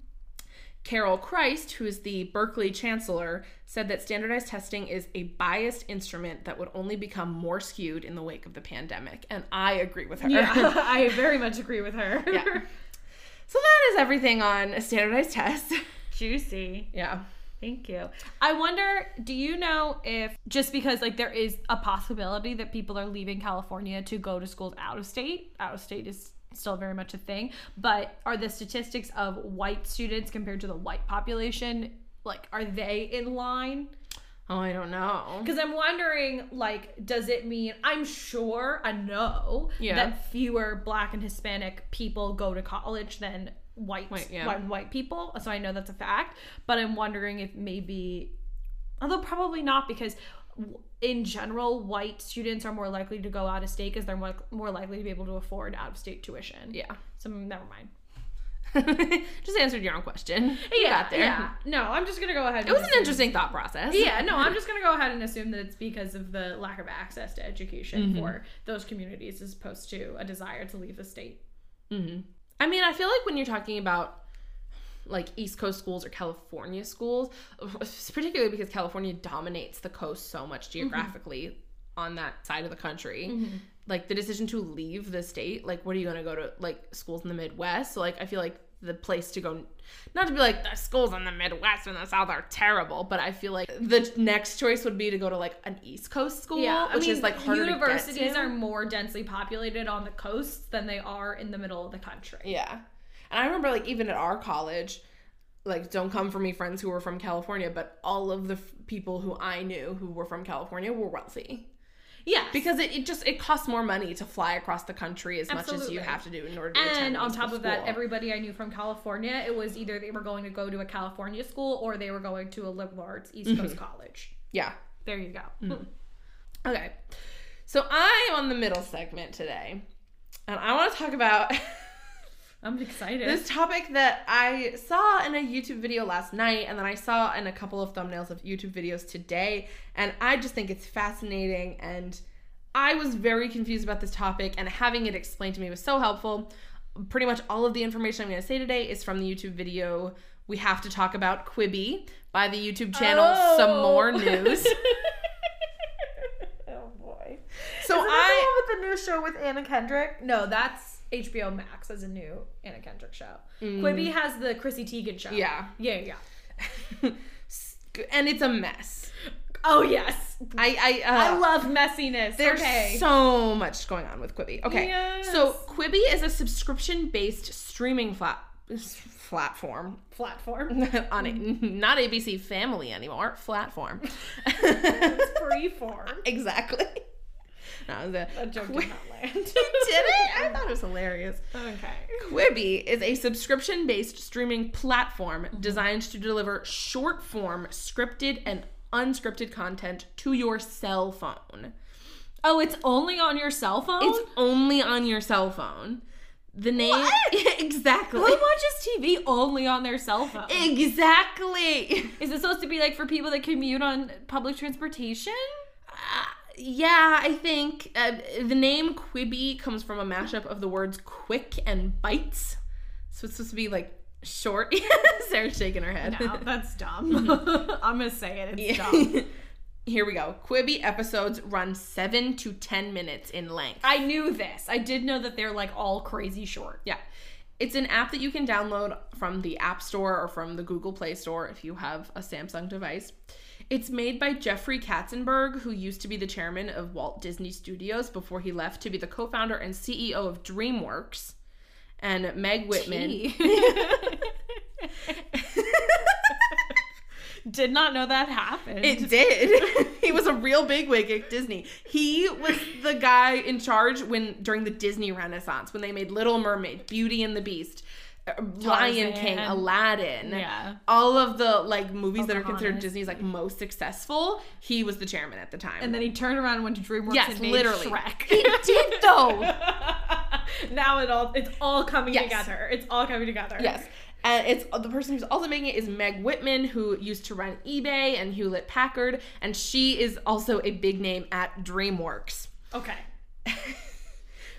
Carol Christ, who is the Berkeley chancellor, said that standardized testing is a biased instrument that would only become more skewed in the wake of the pandemic. And I agree with her. Yeah, <laughs> I very much agree with her. Yeah. So that is everything on a standardized tests. Juicy. yeah. Thank you. I wonder, do you know if just because like there is a possibility that people are leaving California to go to schools out of state, out of state is still very much a thing, but are the statistics of white students compared to the white population like are they in line? Oh, I don't know. Because I'm wondering, like, does it mean I'm sure I know Yeah. that fewer black and Hispanic people go to college than white White, yeah. white, white people. So I know that's a fact. But I'm wondering if maybe, although probably not, because in general, white students are more likely to go out of state because they're more, more likely to be able to afford out of state tuition. Yeah. So never mind. <laughs> Just answered your own question. You yeah, got there. Yeah. No, I'm just gonna go ahead. It was an interesting thought process. yeah, no, I'm just gonna go ahead and assume that it's because of the lack of access to education Mm-hmm. for those communities as opposed to a desire to leave the state. hmm I mean, I feel like when you're talking about like East Coast schools or California schools, <laughs> particularly because California dominates the coast so much mm-hmm. geographically on that side of the country. Mm-hmm. Like the decision to leave the state, like what are you going to go to like schools in the Midwest? So like I feel like the place to go not to be like the schools in the Midwest and the South are terrible, but I feel like the next choice would be to go to like an East Coast school, I which mean, is like harder universities to get to. are more densely populated on the coasts than they are in the middle of the country. Yeah. And I remember like even at our college, like don't come for me friends who were from California, but all of the f- people who I knew who were from California were wealthy. Yeah, Because it, it just it costs more money to fly across the country as much as you have to do in order to attend and on top Coast of that, everybody I knew from California, it was either they were going to go to a California school or they were going to a liberal arts East Coast Mm-hmm. college. Yeah. There you go. Mm. Okay. So I am on the middle segment today. And I want to talk about <laughs> I'm excited. this topic that I saw in a YouTube video last night, and then I saw in a couple of thumbnails of YouTube videos today, and I just think it's fascinating. And I was very confused about this topic, and having it explained to me was so helpful. Pretty much all of the information I'm going to say today is from the YouTube video. We have to talk about Quibi by the YouTube channel Oh. Some More News. <laughs> oh boy. So Is it I the one with the new show with Anna Kendrick? No, that's HBO Max as a new Anna Kendrick show. Quibi has the Chrissy Teigen show. Mm. yeah, Yeah, yeah. <laughs> and it's a mess. Oh yes. I I uh, I love messiness. There's okay. so much going on with Quibi. Okay, Yes. so Quibi is a subscription-based streaming flat platform platform. <laughs> on it, not ABC Family anymore. Platform. <laughs> Free form. exactly. No, the That joke Qui- did not land. <laughs> did it? I thought it was hilarious. okay. Quibi is a subscription based streaming platform mm-hmm. designed to deliver short form, scripted, and unscripted content to your cell phone. Oh, it's only on your cell phone? It's only on your cell phone. The name What? <laughs> exactly. Who watches TV only on their cell phone? Exactly. Is it supposed to be like for people that commute on public transportation? Uh, Yeah, I think uh, the name Quibi comes from a mashup of the words quick and bites. So it's supposed to be like short. <laughs> Sarah's shaking her head. No, that's dumb. <laughs> <laughs> I'm gonna say it. It's Yeah. dumb. Here we go. Quibi episodes run seven to ten minutes in length. I knew this. I did know that they're like all crazy short. Yeah. It's an app that you can download from the App Store or from the Google Play Store if you have a Samsung device. It's made by Jeffrey Katzenberg, who used to be the chairman of Walt Disney Studios before he left to be the co founder and CEO of DreamWorks. And Meg Whitman. <laughs> <laughs> did not know that happened. It did. <laughs> he was a real bigwig at Disney. He was the guy in charge when during the Disney Renaissance when they made Little Mermaid, Beauty and the Beast, Lion King, Aladdin. Yeah. All of the like movies that are considered Disney's like most successful, he was the chairman at the time. and then he turned around and went to DreamWorks Yes, and made literally. Shrek. He did, <laughs> though. now it all it's all coming Yes. together. It's all coming together. Yes. And it's the person who's also making it is Meg Whitman, who used to run eBay and Hewlett Packard, and she is also a big name at DreamWorks. Okay. <laughs>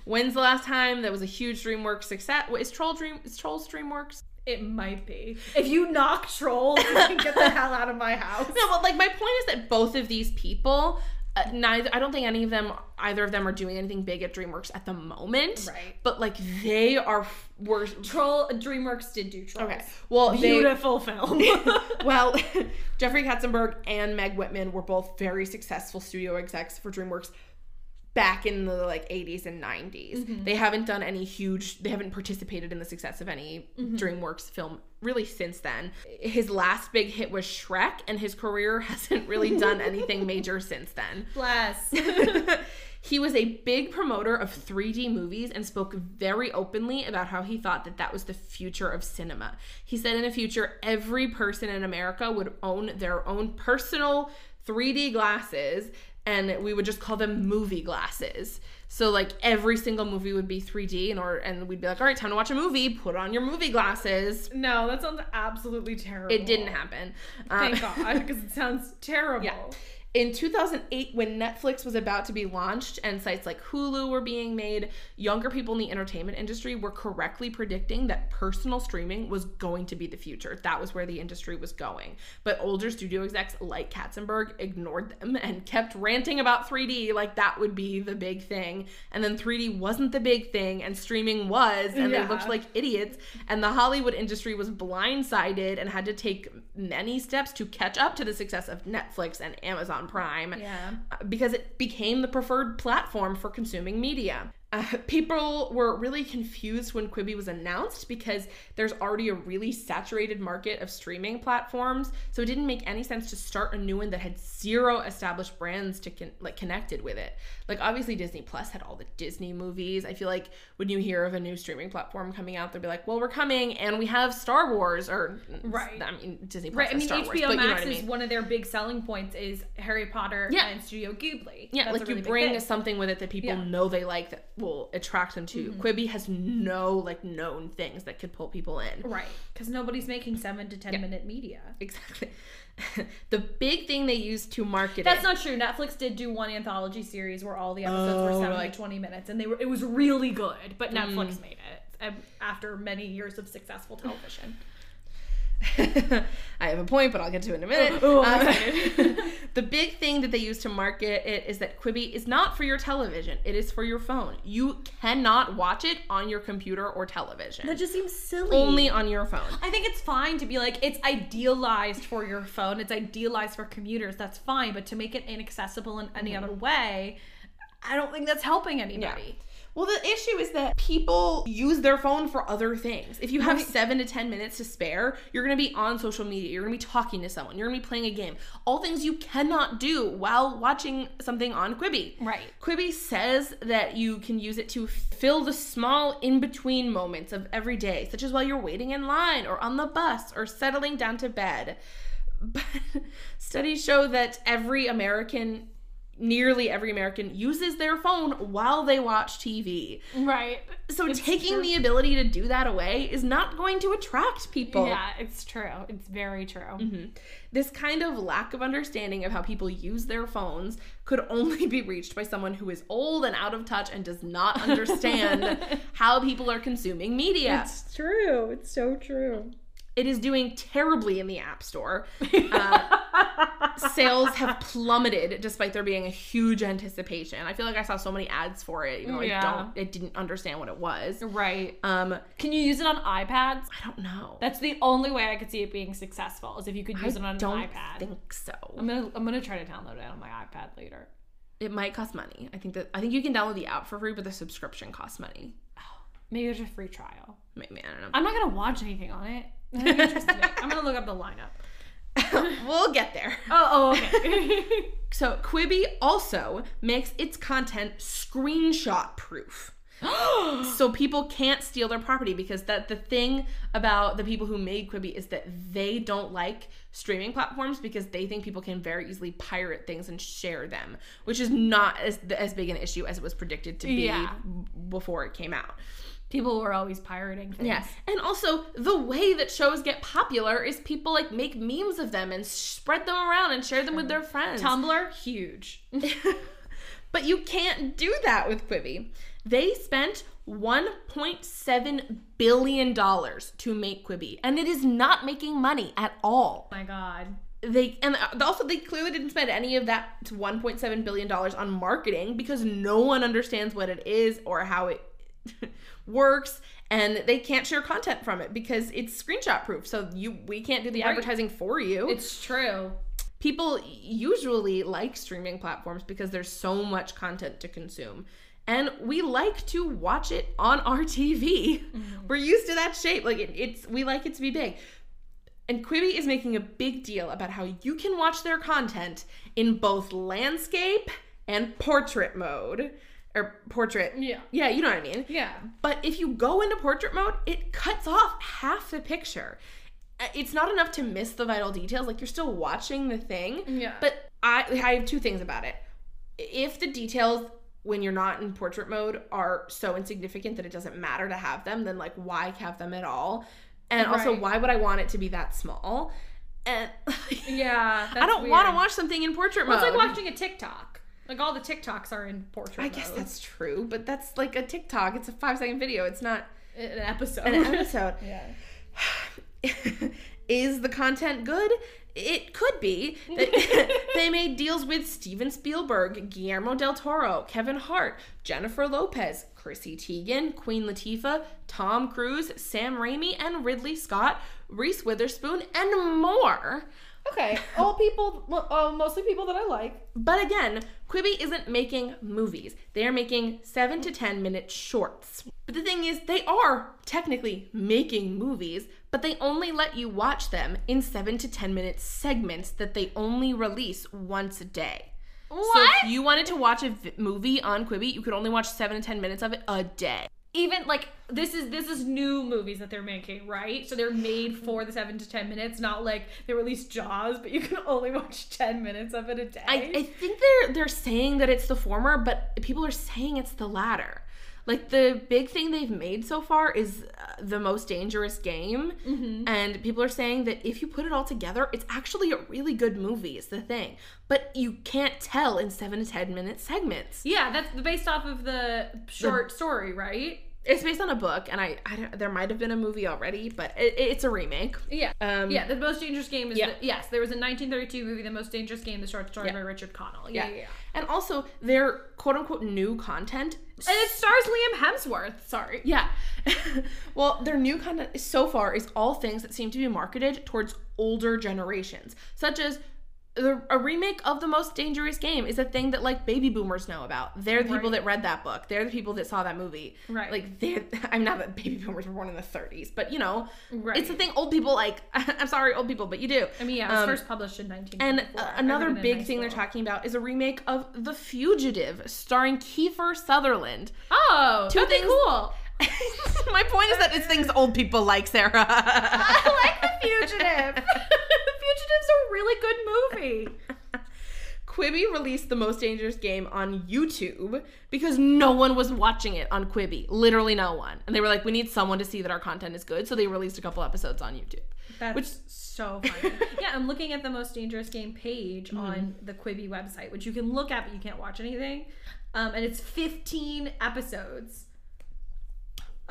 When's the last time that was a huge DreamWorks success? Is Troll Dream? Is Trolls DreamWorks? It might be. If you knock trolls, you can get the hell out of my house. No, but like my point is that both of these people, uh, neither I don't think any of them, either of them, are doing anything big at DreamWorks at the moment. Right. But like they are were Troll DreamWorks did do trolls. okay. Well, they Beautiful film. <laughs> <laughs> well, <laughs> Jeffrey Katzenberg and Meg Whitman were both very successful studio execs for DreamWorks back in the like 80s and 90s. Mm-hmm. They haven't done any huge they haven't participated in the success of any mm-hmm. DreamWorks film really since then. His last big hit was Shrek and his career <laughs> hasn't really done anything major since then. <laughs> Bless. <laughs> he was a big promoter of 3D movies and spoke very openly about how he thought that that was the future of cinema. He said in the future, every person in America would own their own personal 3D glasses and we would just call them movie glasses. So like every single movie would be 3D and or and we'd be like, all right, time to watch a movie. Put on your movie glasses. no, that sounds absolutely terrible. It didn't happen. Um, Thank <laughs> God, because it sounds terrible. Yeah. In 2008, when Netflix was about to be launched and sites like Hulu were being made, younger people in the entertainment industry were correctly predicting that personal streaming was going to be the future. That was where the industry was going. But older studio execs like Katzenberg ignored them and kept ranting about 3D like that would be the big thing. And then 3D wasn't the big thing and streaming was, and Yeah. they looked like idiots. And the Hollywood industry was blindsided and had to take many steps to catch up to the success of Netflix and Amazon Prime Yeah. uh, because it became the preferred platform for consuming media. Uh, <laughs> people were really confused when Quibi was announced because there's already a really saturated market of streaming platforms, so it didn't make any sense to start a new one that had zero established brands to con- like connected with it. Like obviously Disney Plus had all the Disney movies. I feel like when you hear of a new streaming platform coming out, they'll be like, "Well, we're coming and we have Star Wars," or Right. I mean Disney Plus Right. I mean, Star HBO Wars, but you know Max I is one of their big selling points is Harry Potter Yeah. and Studio Ghibli. Yeah, That's like a really you bring something with it that people Yeah. Know they like that will attract them to. Quibi has no like known things that could pull people in. right because nobody's making seven to ten minute media. Exactly. <laughs> the big thing they use to market That's it. not true. Netflix did do one anthology series where all the episodes were Oh, seven like- to twenty minutes, and they were it was really good. But Mm. Netflix made it um, after many years of successful television. <laughs> I have a point, but I'll get to it in a minute. Uh, <laughs> <laughs> the big thing that they use to market it is that Quibi is not for your television; it is for your phone. You cannot watch it on your computer or television. that just seems silly. Only on your phone. I think it's fine to be like it's idealized for your phone. It's idealized for commuters. That's fine, but to make it inaccessible in any Mm-hmm. other way, I don't think that's helping anybody. Well, the issue is that people use their phone for other things. If you have Right. seven to 10 minutes to spare, you're going to be on social media. You're going to be talking to someone. You're going to be playing a game. All things you cannot do while watching something on Quibi. Right. Quibi says that you can use it to fill the small in between moments of every day, such as while you're waiting in line or on the bus or settling down to bed. <laughs> But studies show that every American, nearly every American, uses their phone while they watch TV. Right. So It's taking true. the ability to do that away is not going to attract people. Yeah, it's true. It's very true. Mm-hmm. This kind of lack of understanding of how people use their phones could <laughs> only be reached by someone who is old and out of touch and does not understand <laughs> how people are consuming media. It's true. It's so true. It is doing terribly in the App Store. <laughs> Uh, sales have plummeted despite there being a huge anticipation. I feel like I saw so many ads for it, even though Yeah. I don't, I didn't understand what it was. Right. Um, Can you use it on iPads? I don't know. That's the only way I could see it being successful is if you could use it on don't an iPad. I think so. I'm gonna I'm gonna try to download it on my iPad later. It might cost money. I think that I think you can download the app for free, but the subscription costs money. Maybe there's a free trial. Maybe I don't know. I'm not gonna watch anything on it. <laughs> I'm interested. I'm gonna look up the lineup. <laughs> we'll get there. <laughs> Oh, oh, okay. So Quibi also makes its content screenshot proof. <gasps> so people can't steal their property because that the thing about the people who made Quibi is that they don't like streaming platforms because they think people can very easily pirate things and share them, which is not as as big an issue as it was predicted to be Yeah. before it came out. People were always pirating things. Yes. And also, the way that shows get popular is people like make memes of them and spread them around and share them with their friends. Tumblr, huge. <laughs> but you can't do that with Quibi. They spent 1.7 billion dollars to make Quibi, and it is not making money at all. Oh my god. They and also they clearly didn't spend any of that 1.7 billion dollars on marketing because no one understands what it is or how it <laughs> works and they can't share content from it because it's screenshot proof. So you we can't do the Right. advertising for you. It's true. people usually like streaming platforms because there's so much content to consume. And we like to watch it on <laughs> our TV. Mm-hmm. We're used to that shape. Like it, it's we like it to be big. And Quibi is making a big deal about how you can watch their content in both landscape and portrait mode. Or portrait. Yeah. Yeah, you know what I mean. Yeah. But if you go into portrait mode, it cuts off half the picture. Uh, It's not enough to miss the vital details. Like you're still watching the thing. Yeah. But I I have two things about it. If the details when you're not in portrait mode are so insignificant that it doesn't matter to have them, then like why have them at all? And also, why would I want it to be that small? And <laughs> Yeah. I don't want to watch something in portrait Well, mode. it's like watching a TikTok. Like all the TikToks are in portrait I guess mode. that's true, but that's like a TikTok. It's a five second video. It's not an episode. an episode. <laughs> yeah. <sighs> is the content good? It could be. <laughs> they made deals with Steven Spielberg, Guillermo del Toro, Kevin Hart, Jennifer Lopez, Chrissy Teigen, Queen Latifah, Tom Cruise, Sam Raimi, and Ridley Scott, Reese Witherspoon, and more. Okay. All people, uh, mostly people that I like. But again, Quibi isn't making movies. They are making 7 to 10 minute shorts. But the thing is, they are technically making movies, but they only let you watch them in 7 to 10 minute segments that they only release once a day. What? So if you wanted to watch a v- movie on Quibi, you could only watch 7 to 10 minutes of it a day. Even like this is this is new movies that they're making, right? So they're made for the seven to ten minutes, not like they release Jaws, but you can <laughs> only watch ten minutes of it a day. I, I think they're they're saying that it's the former, but people are saying it's the latter. Like the big thing they've made so far is uh, the most dangerous game, and people are saying that if you put it all together, it's actually a really good movie. Is the thing, but you can't tell in seven to ten minute segments. yeah, that's based off of the short story, right? It's based on a book, and I, I don't, there might have been a movie already, but it, it's a remake. Yeah. Um, yeah, the most dangerous game is yeah. the, yes. There was a 1932 movie, The Most Dangerous Game, the short story Yeah. by Richard Connell. Yeah, yeah, yeah. And also their quote unquote new content And it stars Liam Hemsworth. Sorry. Yeah. <laughs> well, their new content so far is all things that seem to be marketed towards older generations, such as a remake of the most dangerous game is a thing that like baby boomers know about. They're the people that read that book. They're the people that saw that movie. Right. Like they're <laughs> I'm not that baby boomers were born in the 30s, but you know, Right. it's the thing old people like. <laughs> I'm sorry, old people, but you do. I mean, yeah, it was Um, first published in 19. and uh, another big thing they're talking about is a remake of The Fugitive, starring Kiefer Sutherland. Oh, Two that'd be things- cool. <laughs> My point is that it's things old people like, Sarah. I like The Fugitive. the <laughs> Fugitive's a really good movie. Quibi released the most dangerous game on YouTube because no one was watching it on Quibi. Literally no one. And they were like, we need someone to see that our content is good. So they released a couple episodes on YouTube. That's Which- so funny. <laughs> yeah, I'm looking at the most dangerous game page on the Quibi website, which you can look at, but you can't watch anything. Um, and it's 15 episodes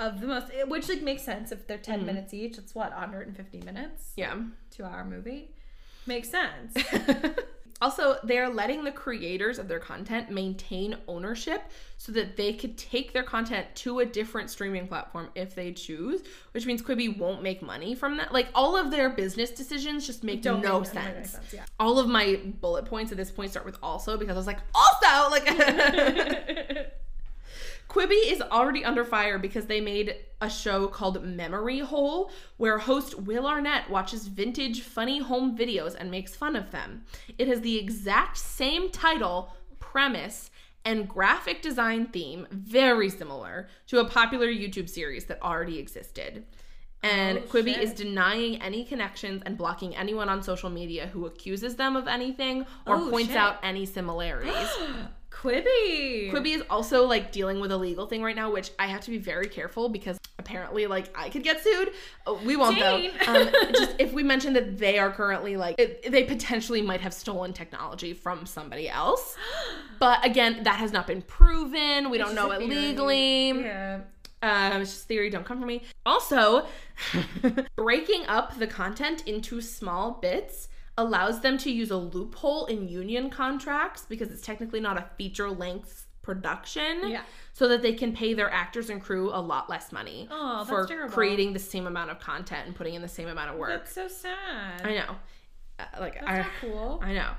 of the most, which like makes sense if they're 10 mm-hmm. minutes each. It's what 150 minutes, Yeah. two hour movie. Makes sense. <laughs> also, they're letting the creators of their content maintain ownership so that they could take their content to a different streaming platform if they choose, which means Quibi won't make money from that. Like all of their business decisions just make Don't no make sense. sense, yeah. All of my bullet points at this point start with also because I was like, also like <laughs> <laughs> Quibi is already under fire because they made a show called Memory Hole, where host Will Arnett watches vintage funny home videos and makes fun of them. It has the exact same title, premise, and graphic design theme, very similar to a popular YouTube series that already existed. And Oh, Quibi is denying any connections and blocking anyone on social media who accuses them of anything or Oh, points shit. out any similarities. <gasps> <gasps> Quibi. Quibi is also like dealing with a legal thing right now, which I have to be very careful because apparently, like, I could get sued. Oh, we won't Dane. though. Um, <laughs> just if we mention that they are currently like, it, they potentially might have stolen technology from somebody else, <gasps> but again, that has not been proven. We don't know it legally. Yeah. Um, it's just theory, don't come for me. Also, <laughs> breaking up the content into small bits allows them to use a loophole in union contracts because it's technically not a feature length production. Yeah. So that they can pay their actors and crew a lot less money Oh, for terrible. creating the same amount of content and putting in the same amount of work. That's so sad. I know. Uh, like That's I not cool. I know.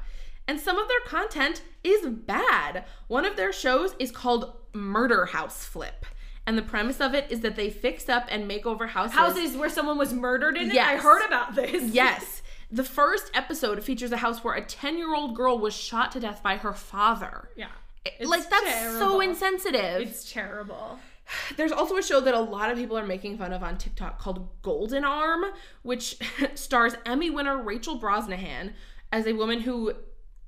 And some of their content is bad. One of their shows is called Murder House Flip. And the premise of it is that they fix up and make over houses. Houses where someone was murdered in it. I heard about this. Yes. <laughs> The first episode features a house where a 10 year old girl was shot to death by her father. Yeah. like, that's so insensitive. It's terrible. <sighs> There's also a show that a lot of people are making fun of on TikTok called Golden Arm, which <laughs> stars Emmy winner Rachel Brosnahan as a woman who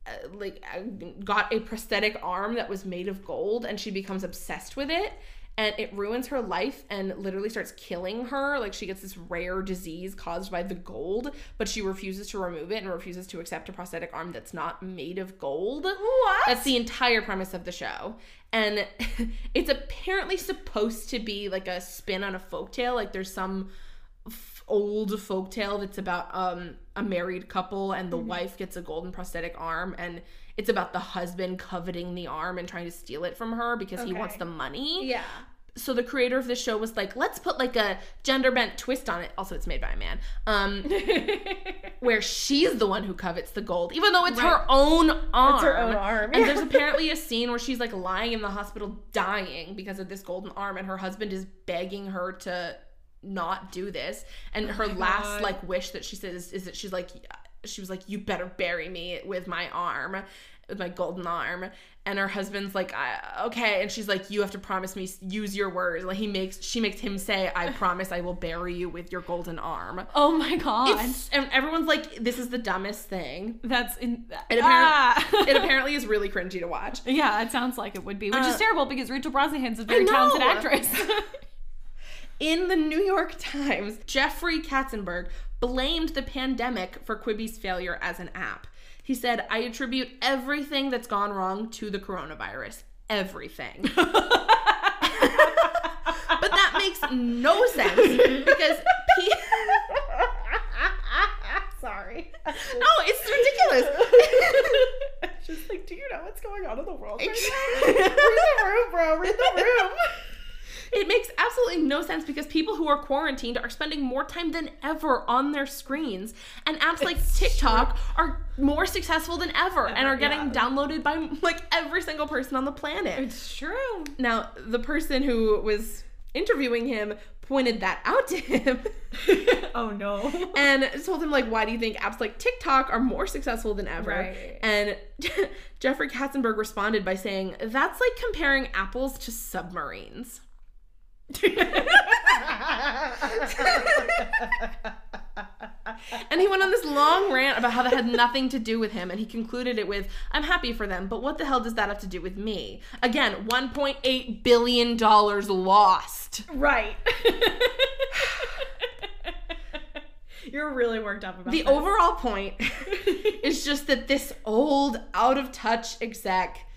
uh, like uh, got a prosthetic arm that was made of gold and she becomes obsessed with it and it ruins her life and literally starts killing her like she gets this rare disease caused by the gold but she refuses to remove it and refuses to accept a prosthetic arm that's not made of gold What? that's the entire premise of the show. And <laughs> it's apparently supposed to be like a spin on a folktale. Like there's some f- old folktale that's about um a married couple and Mm-hmm. the wife gets a golden prosthetic arm and it's about the husband coveting the arm and trying to steal it from her because he wants the money. yeah. So the creator of the show was like, let's put like a gender bent twist on it. Also, it's made by a man. Um, <laughs> where she's the one who covets the gold, even though it's her own arm. her own arm, And there's <laughs> apparently a scene where she's like lying in the hospital dying because of this golden arm, and her husband is begging her to not do this. And her last God. like wish that she says is that she's like, she was like, you better bury me with my arm, with my golden arm. And her husband's like, I, okay. And she's like, you have to promise me, use your words. Like he makes, she makes him say, I <laughs> promise I will bury you with your golden arm. Oh my god. It's, and everyone's like, this is the dumbest thing. That's in. It, Ah. apparently, <laughs> it apparently is really cringy to watch. yeah, it sounds like it would be, which Uh, is terrible because Rachel Brosnahan's a very talented actress. <laughs> In the New York Times, Jeffrey Katzenberg blamed the pandemic for Quibi's failure as an app. He said, I attribute everything that's gone wrong to the coronavirus. Everything. <laughs> but that makes no sense because he. <laughs> Sorry. no, it's ridiculous. <laughs> Just like, do you know what's going on in the world? Right now? Read the room, bro. Read the room. It makes absolutely no sense because people who are quarantined are spending more time than ever on their screens, and apps like TikTok are more successful than ever and are getting yeah. downloaded by like every single person on the planet. It's true. Now, the person who was interviewing him pointed that out to him <laughs> oh no. <laughs> and told him like why do you think apps like TikTok are more successful than ever? Right. And <laughs> Jeffrey Katzenberg responded by saying that's like comparing apples to submarines. And he went on this long rant about how that had nothing to do with him, and he concluded it with, I'm happy for them, but what the hell does that have to do with me? Again, $1.8 billion lost. right. <laughs> You're really worked up about The this. overall point <laughs> is just that this old, out of touch exec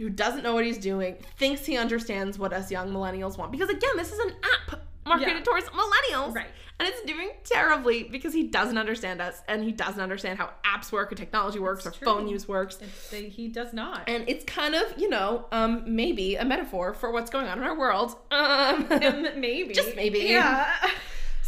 who doesn't know what he's doing thinks he understands what us young millennials want. Because again, this is an app marketed Yeah. towards millennials. Right. And it's doing terribly because he doesn't understand us and he doesn't understand how apps work or technology works or It's phone use works. It's, he does not. And it's kind of, you know, um, maybe a metaphor for what's going on in our world. Um, <laughs> <laughs> maybe. just maybe. Yeah. <laughs>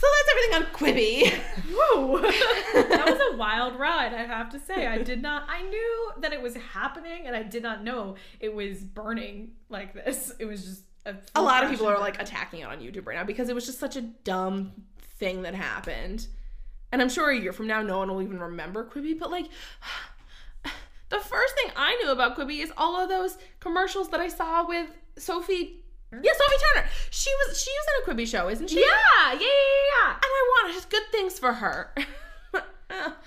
So that's everything on Quibi. <laughs> Whoa. that was a wild ride, I have to say. I did not I knew that it was happening and I did not know it was burning like this. It was just a, a lot of people are like attacking it on YouTube right now because it was just such a dumb thing that happened. And I'm sure a year from now, no one will even remember Quibi. But like, <sighs> the first thing I knew about Quibi is all of those commercials that I saw with Sophie. Yeah, Sophie Turner. She was she was in a Quibi show, isn't she? Yeah, yeah, yeah, yeah. And I want just good things for her.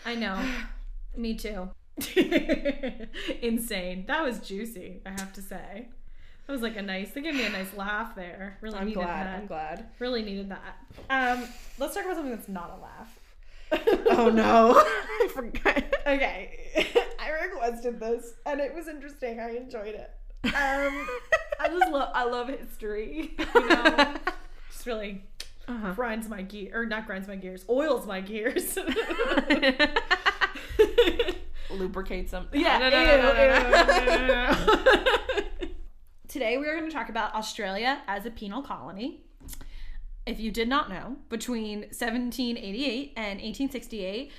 I know. <sighs> Me too. <laughs> Insane. That was juicy, I have to say. That was like a nice. They gave me a nice laugh there. Really I'm needed glad. that. I'm glad. Really needed that. Um, let's talk about something that's not a laugh. Oh no. <laughs> <laughs> I forgot. Okay, I requested this, and it was interesting. I enjoyed it. Um, <laughs> I just love. I love history. You know, <laughs> just really Uh-huh. grinds my gear, or not grinds my gears, oils my gears. Lubricates them. Yeah. No, no, no, no, no, no, <laughs> no. Today we are going to talk about Australia as a penal colony. If you did not know, between 1788 and 1868,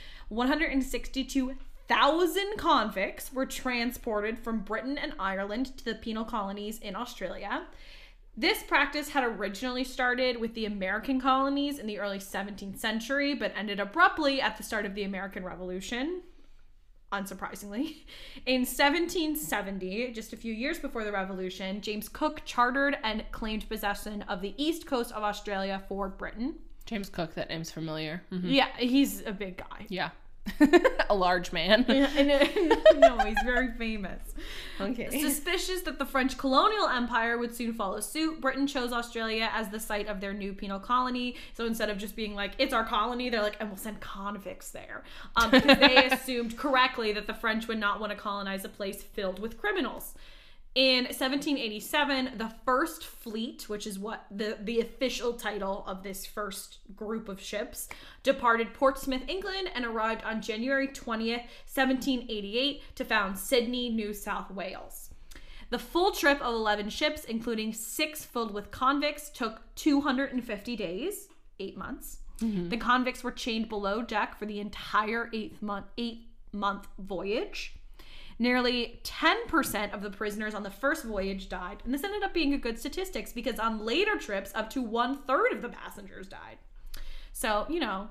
162,000 convicts were transported from Britain and Ireland to the penal colonies in Australia. This practice had originally started with the American colonies in the early 17th century, but ended abruptly at the start of the American Revolution unsurprisingly. In 1770, just a few years before the revolution, James Cook chartered and claimed possession of the east coast of Australia for Britain. James Cook, that name's familiar. Mhm. Yeah, he's a big guy. Yeah. <laughs> a large man. Yeah, and, <laughs> no, he's very famous. Okay. Suspicious that the French colonial empire would soon follow suit, Britain chose Australia as the site of their new penal colony. So instead of just being like, it's our colony, they're like, and we'll send convicts there. Um, because they <laughs> assumed correctly that the French would not want to colonize a place filled with criminals. In 1787, the first fleet, which is what the, the official title of this first group of ships, departed Portsmouth, England, and arrived on January 20th, 1788, to found Sydney, New South Wales. The full trip of 11 ships, including six filled with convicts, took 250 days, eight months. Mm-hmm. The convicts were chained below deck for the entire eighth month, eight month voyage. Nearly 10% of the prisoners on the first voyage died, and this ended up being a good statistics because on later trips, up to one third of the passengers died. So, you know,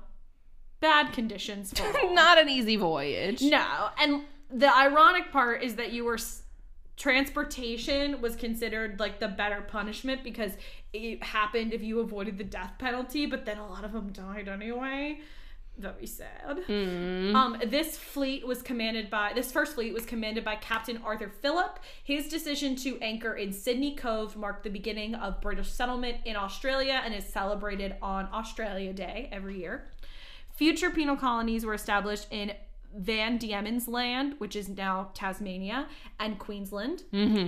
bad conditions for. <laughs> Not an easy voyage. No, and the ironic part is that you were transportation was considered like the better punishment because it happened if you avoided the death penalty, but then a lot of them died anyway. Very sad. Um, this fleet was commanded by this first fleet was commanded by Captain Arthur Phillip. His decision to anchor in Sydney Cove marked the beginning of British settlement in Australia and is celebrated on Australia Day every year. Future penal colonies were established in Van Diemen's Land, which is now Tasmania, and Queensland.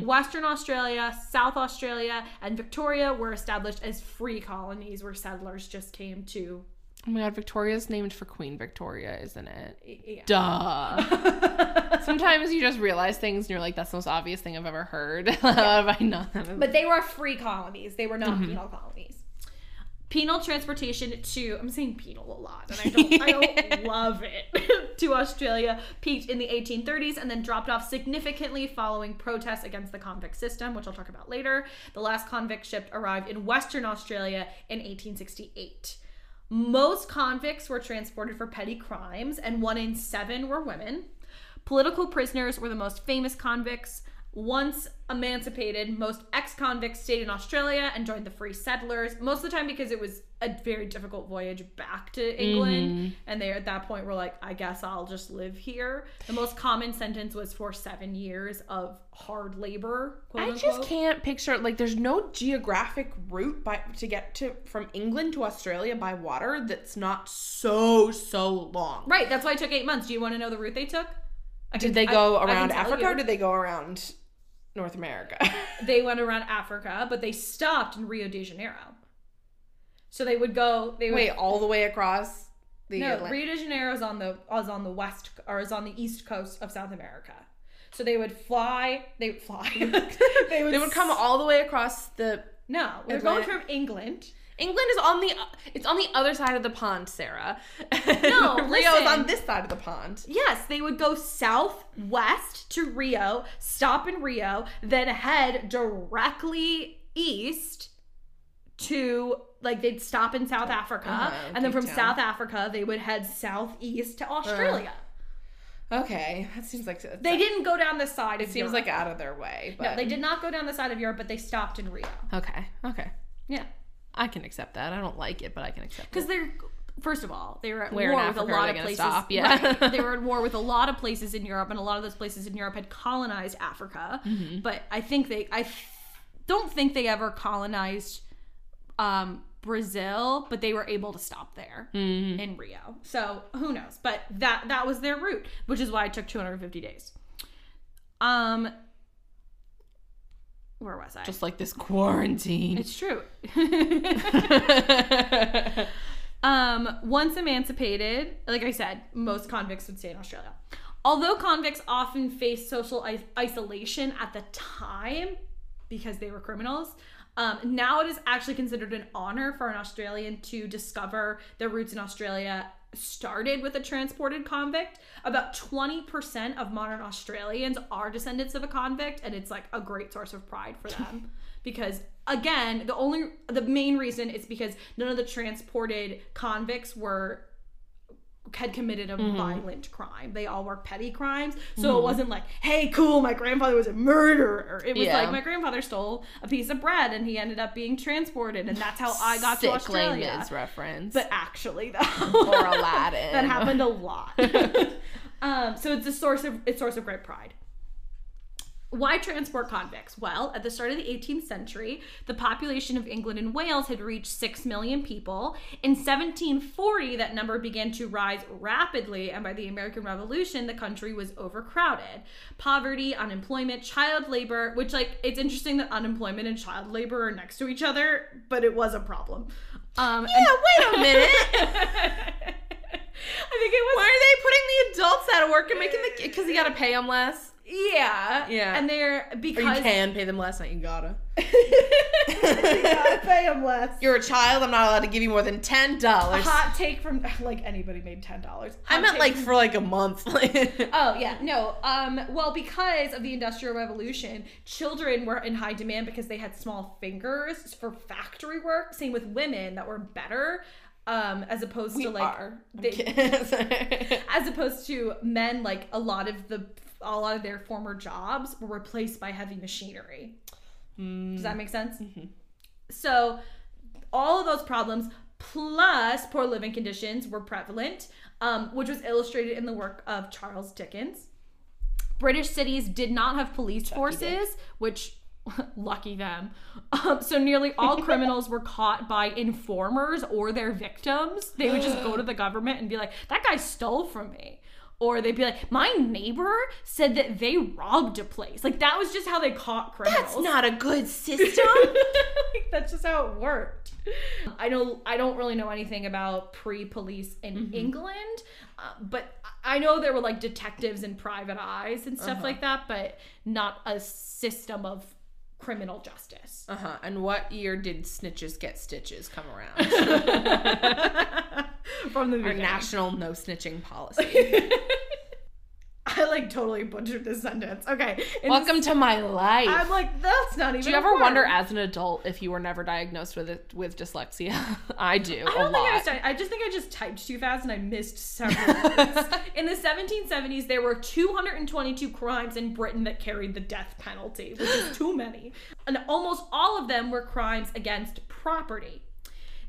Western Australia, South Australia, and Victoria were established as free colonies where settlers just came to. Oh my god, Victoria's named for Queen Victoria, isn't it? Yeah. Duh. <laughs> Sometimes you just realize things and you're like, that's the most obvious thing I've ever heard. <laughs> How have I not? But they were free colonies. They were not mm-hmm. penal colonies. Penal transportation to I'm saying penal a lot, and I don't I don't <laughs> love it. to Australia peaked in the 1830s and then dropped off significantly following protests against the convict system, which I'll talk about later. The last convict ship arrived in Western Australia in 1868. Most convicts were transported for petty crimes, and one in seven were women. Political prisoners were the most famous convicts. Once emancipated, most ex convicts stayed in Australia and joined the free settlers, most of the time because it was a very difficult voyage back to England. Mm-hmm. And they, at that point, were like, I guess I'll just live here. The most common sentence was for seven years of hard labor. Quote I just can't picture like there's no geographic route by to get to from England to Australia by water that's not so so long. Right, that's why it took eight months. Do you want to know the route they took? I Did they go I around tell Africa you. or did they go around North America? <laughs> they went around Africa, but they stopped in Rio de Janeiro. So they would go. They would, Wait, all the way across the no, Atlantic? Rio de Janeiro is on the is on the west or is on the east coast of South America. So they would fly. They would fly. <laughs> they would. They would come all the way across the No, they're going from England. England is on the it's on the other side of the pond, Sarah. No, <laughs> Rio is on this side of the pond. Yes, they would go southwest to Rio, stop in Rio, then head directly east to like they'd stop in South Africa, Uh-huh, and then from Town. South Africa they would head southeast to Australia. Okay, that seems like they didn't go down the side. It seems Europe. like out of their way. But no, they did not go down the side of Europe, but they stopped in Rio. Okay, okay, Yeah, I can accept that. I don't like it, but I can accept it. because they're first of all, they were at Where war with a lot of places. stop? Yeah. right. <laughs> they were at war with a lot of places in Europe, and a lot of those places in Europe had colonized Africa. Mm-hmm. But I think they, I don't think they ever colonized um, Brazil, but they were able to stop there Mm-hmm. in Rio. So who knows? But that that was their route, which is why it took 250 days. Um, where was I? Just like this quarantine. it's true. <laughs> Um, once emancipated, like I said, most convicts would stay in Australia. Although convicts often faced social is- isolation at the time because they were criminals, um, now it is actually considered an honor for an Australian to discover their roots in Australia started with a transported convict. About 20% of modern Australians are descendants of a convict, and it's like a great source of pride for them. <laughs> because again, the only the main reason is because none of the transported convicts were had committed a violent crime. They all were petty crimes. So it wasn't like, hey, cool, my grandfather was a murderer. It was Yeah. like my grandfather stole a piece of bread and he ended up being transported, and that's how I got to Sick Australia. Les Mis reference. But actually, though, or Aladdin. <laughs> that happened a lot. <laughs> um, so it's a source of it's a source of great pride. Why transport convicts? Well, at the start of the 18th century, the population of England and Wales had reached 6 million people. In 1740, that number began to rise rapidly, and by the American Revolution, the country was overcrowded. Poverty, unemployment, child labor, which, like, it's interesting that unemployment and child labor are next to each other, but it was a problem. Um, and- Yeah, wait a minute. <laughs> I think it was Why are they putting the adults out of work and making the because you gotta pay them less? Yeah. Yeah. And they're Or because you can pay them less, not you gotta. <laughs> you gotta pay them less. You're a child. I'm not allowed to give you more than ten dollars. Hot take from <laughs> like anybody made ten dollars. I meant like for like a month. <laughs> Oh yeah, no. Um, well, because of the Industrial Revolution, children were in high demand because they had small fingers for factory work. Same with women that were better, um, as opposed we to like are. they- as opposed to men. Like a lot of the a lot of their former jobs were replaced by heavy machinery. Does that make sense? So, all of those problems plus poor living conditions were prevalent, um, which was illustrated in the work of Charles Dickens. British cities did not have police forces, which <laughs> lucky them. Um, so nearly all <laughs> criminals were caught by informers or their victims. They would just go to the government and be like, "That guy stole from me." Or they'd be like, "My neighbor said that they robbed a place." Like that was just how they caught criminals. That's not a good <laughs> system. like, that's just how it worked. I know I don't really know anything about pre-police in Mm-hmm. England, uh, but I know there were like detectives and private eyes and Uh-huh. stuff like that, but not a system of criminal justice. Uh huh. And what year did snitches get stitches come around? <laughs> <laughs> From the Our national no snitching policy. <laughs> I like totally butchered this sentence. Okay. in Welcome to my life. I'm like that's not even. do you ever wonder as an adult if you were never diagnosed with it with dyslexia? <laughs> I do I a don't think lot. I was. I just think I just typed too fast and I missed several words. <laughs> In the 1770s, there were 222 crimes in Britain that carried the death penalty, which is too many, and almost all of them were crimes against property.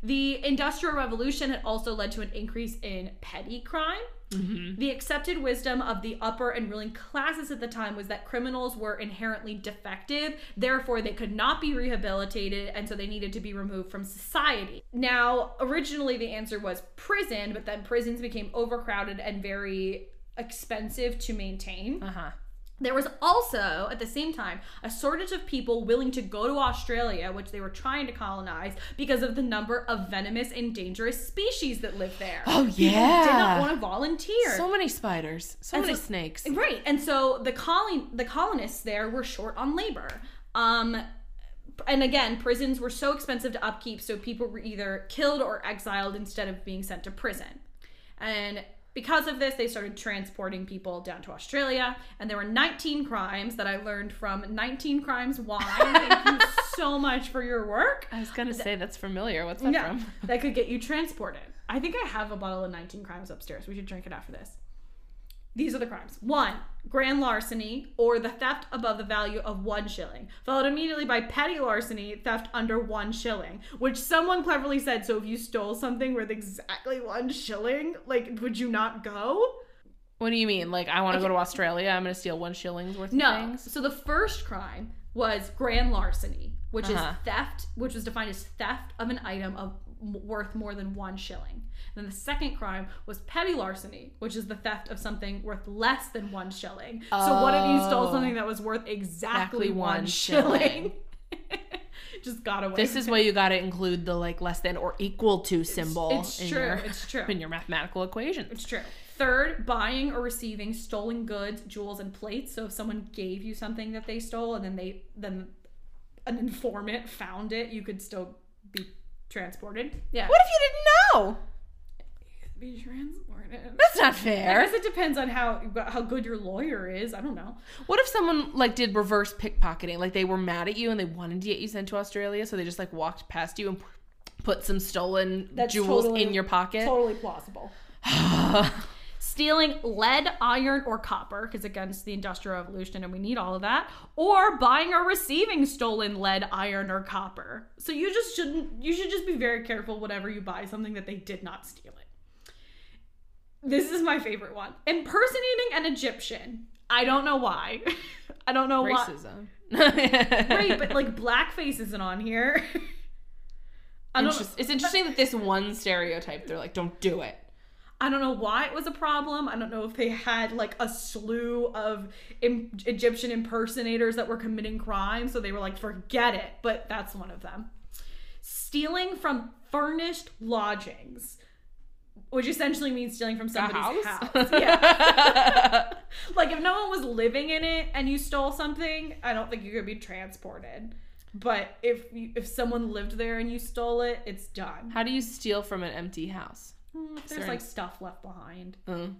The Industrial Revolution had also led to an increase in petty crime. The accepted wisdom of the upper and ruling classes at the time was that criminals were inherently defective, therefore, they could not be rehabilitated, and so they needed to be removed from society. Now, originally the answer was prison, but then prisons became overcrowded and very expensive to maintain. Uh huh. There was also, at the same time, a shortage of people willing to go to Australia, which they were trying to colonize, because of the number of venomous and dangerous species that live there. Oh, yeah. People did not want to volunteer. So many spiders. So And many so- snakes. Right. And so the colony the colonists there were short on labor. Um and again, prisons were so expensive to upkeep, so people were either killed or exiled instead of being sent to prison. And because of this, they started transporting people down to Australia, and there were 19 crimes that I learned from 19 Crimes Wine. Thank you <laughs> so much for your work. I was gonna say that's familiar. What's that Yeah, from? that could get you transported. I think I have a bottle of 19 Crimes upstairs. We should drink it after this. These are the crimes. One, grand larceny or the theft above the value of one shilling, followed immediately by petty larceny, theft under one shilling, which someone cleverly said. So if you stole something worth exactly one shilling, like, would you not go? What do you mean? Like, I want to go to Australia. I'm going to steal one shilling's worth No. of things? So the first crime was grand larceny, which Uh-huh. is theft, which was defined as theft of an item of worth more than one shilling. Then the second crime was petty larceny, which is the theft of something worth less than one shilling. So what if you stole Oh. something that was worth exactly, Exactly one one shilling? <laughs> Just got away. This is why you got to include the like less than or equal to symbol it's in true, your it's true. <laughs> in your mathematical equations. It's true. Third, buying or receiving stolen goods, jewels, and plates. So if someone gave you something that they stole and then they then an informant found it, you could still transported. Yeah. What if you didn't know? Be transported. That's not fair. I guess it depends on how how good your lawyer is. I don't know. What if someone like did reverse pickpocketing? Like they were mad at you and they wanted to get you sent to Australia, so they just like walked past you and put some stolen That's jewels totally- in your pocket. Totally plausible. <sighs> <sighs> <sighs> Stealing lead, iron, or copper, because against the Industrial Revolution, and we need all of that, or buying or receiving stolen lead, iron, or copper. So you just shouldn't, you should just be very careful whenever you buy something that they did not steal it. This is my favorite one impersonating an Egyptian. I don't know why. <laughs> I don't know why. Racism. <laughs> Right, but like <laughs> blackface isn't on here. I don't, Interest- it's interesting that this one stereotype, they're like, don't do it. I don't know why it was a problem. I don't know if they had like a slew of Im- Egyptian impersonators that were committing crimes, so they were like, forget it. But that's one of them. Stealing from furnished lodgings, which essentially means stealing from somebody's house. <laughs> Yeah. <laughs> like if no one was living in it and you stole something, I don't think you could be transported. But if you, if someone lived there and you stole it, it's done. How do you steal from an empty house? Mm, If there's like stuff left behind. Mm.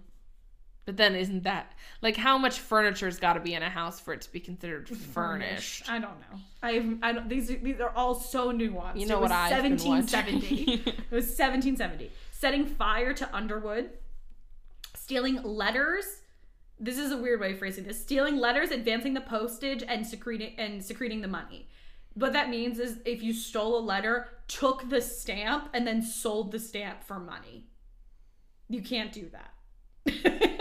But then isn't that like how much furniture's got to be in a house for it to be considered furnished? I don't know. I've I don't these these are all so nuanced. You know it was what I've 1770. it was 1770. Setting fire to Underwood, stealing letters. This is a weird way of phrasing this. Stealing letters, advancing the postage, and secreting and secreting the money. What that means is if you stole a letter, took the stamp, and then sold the stamp for money. You can't do that. <laughs>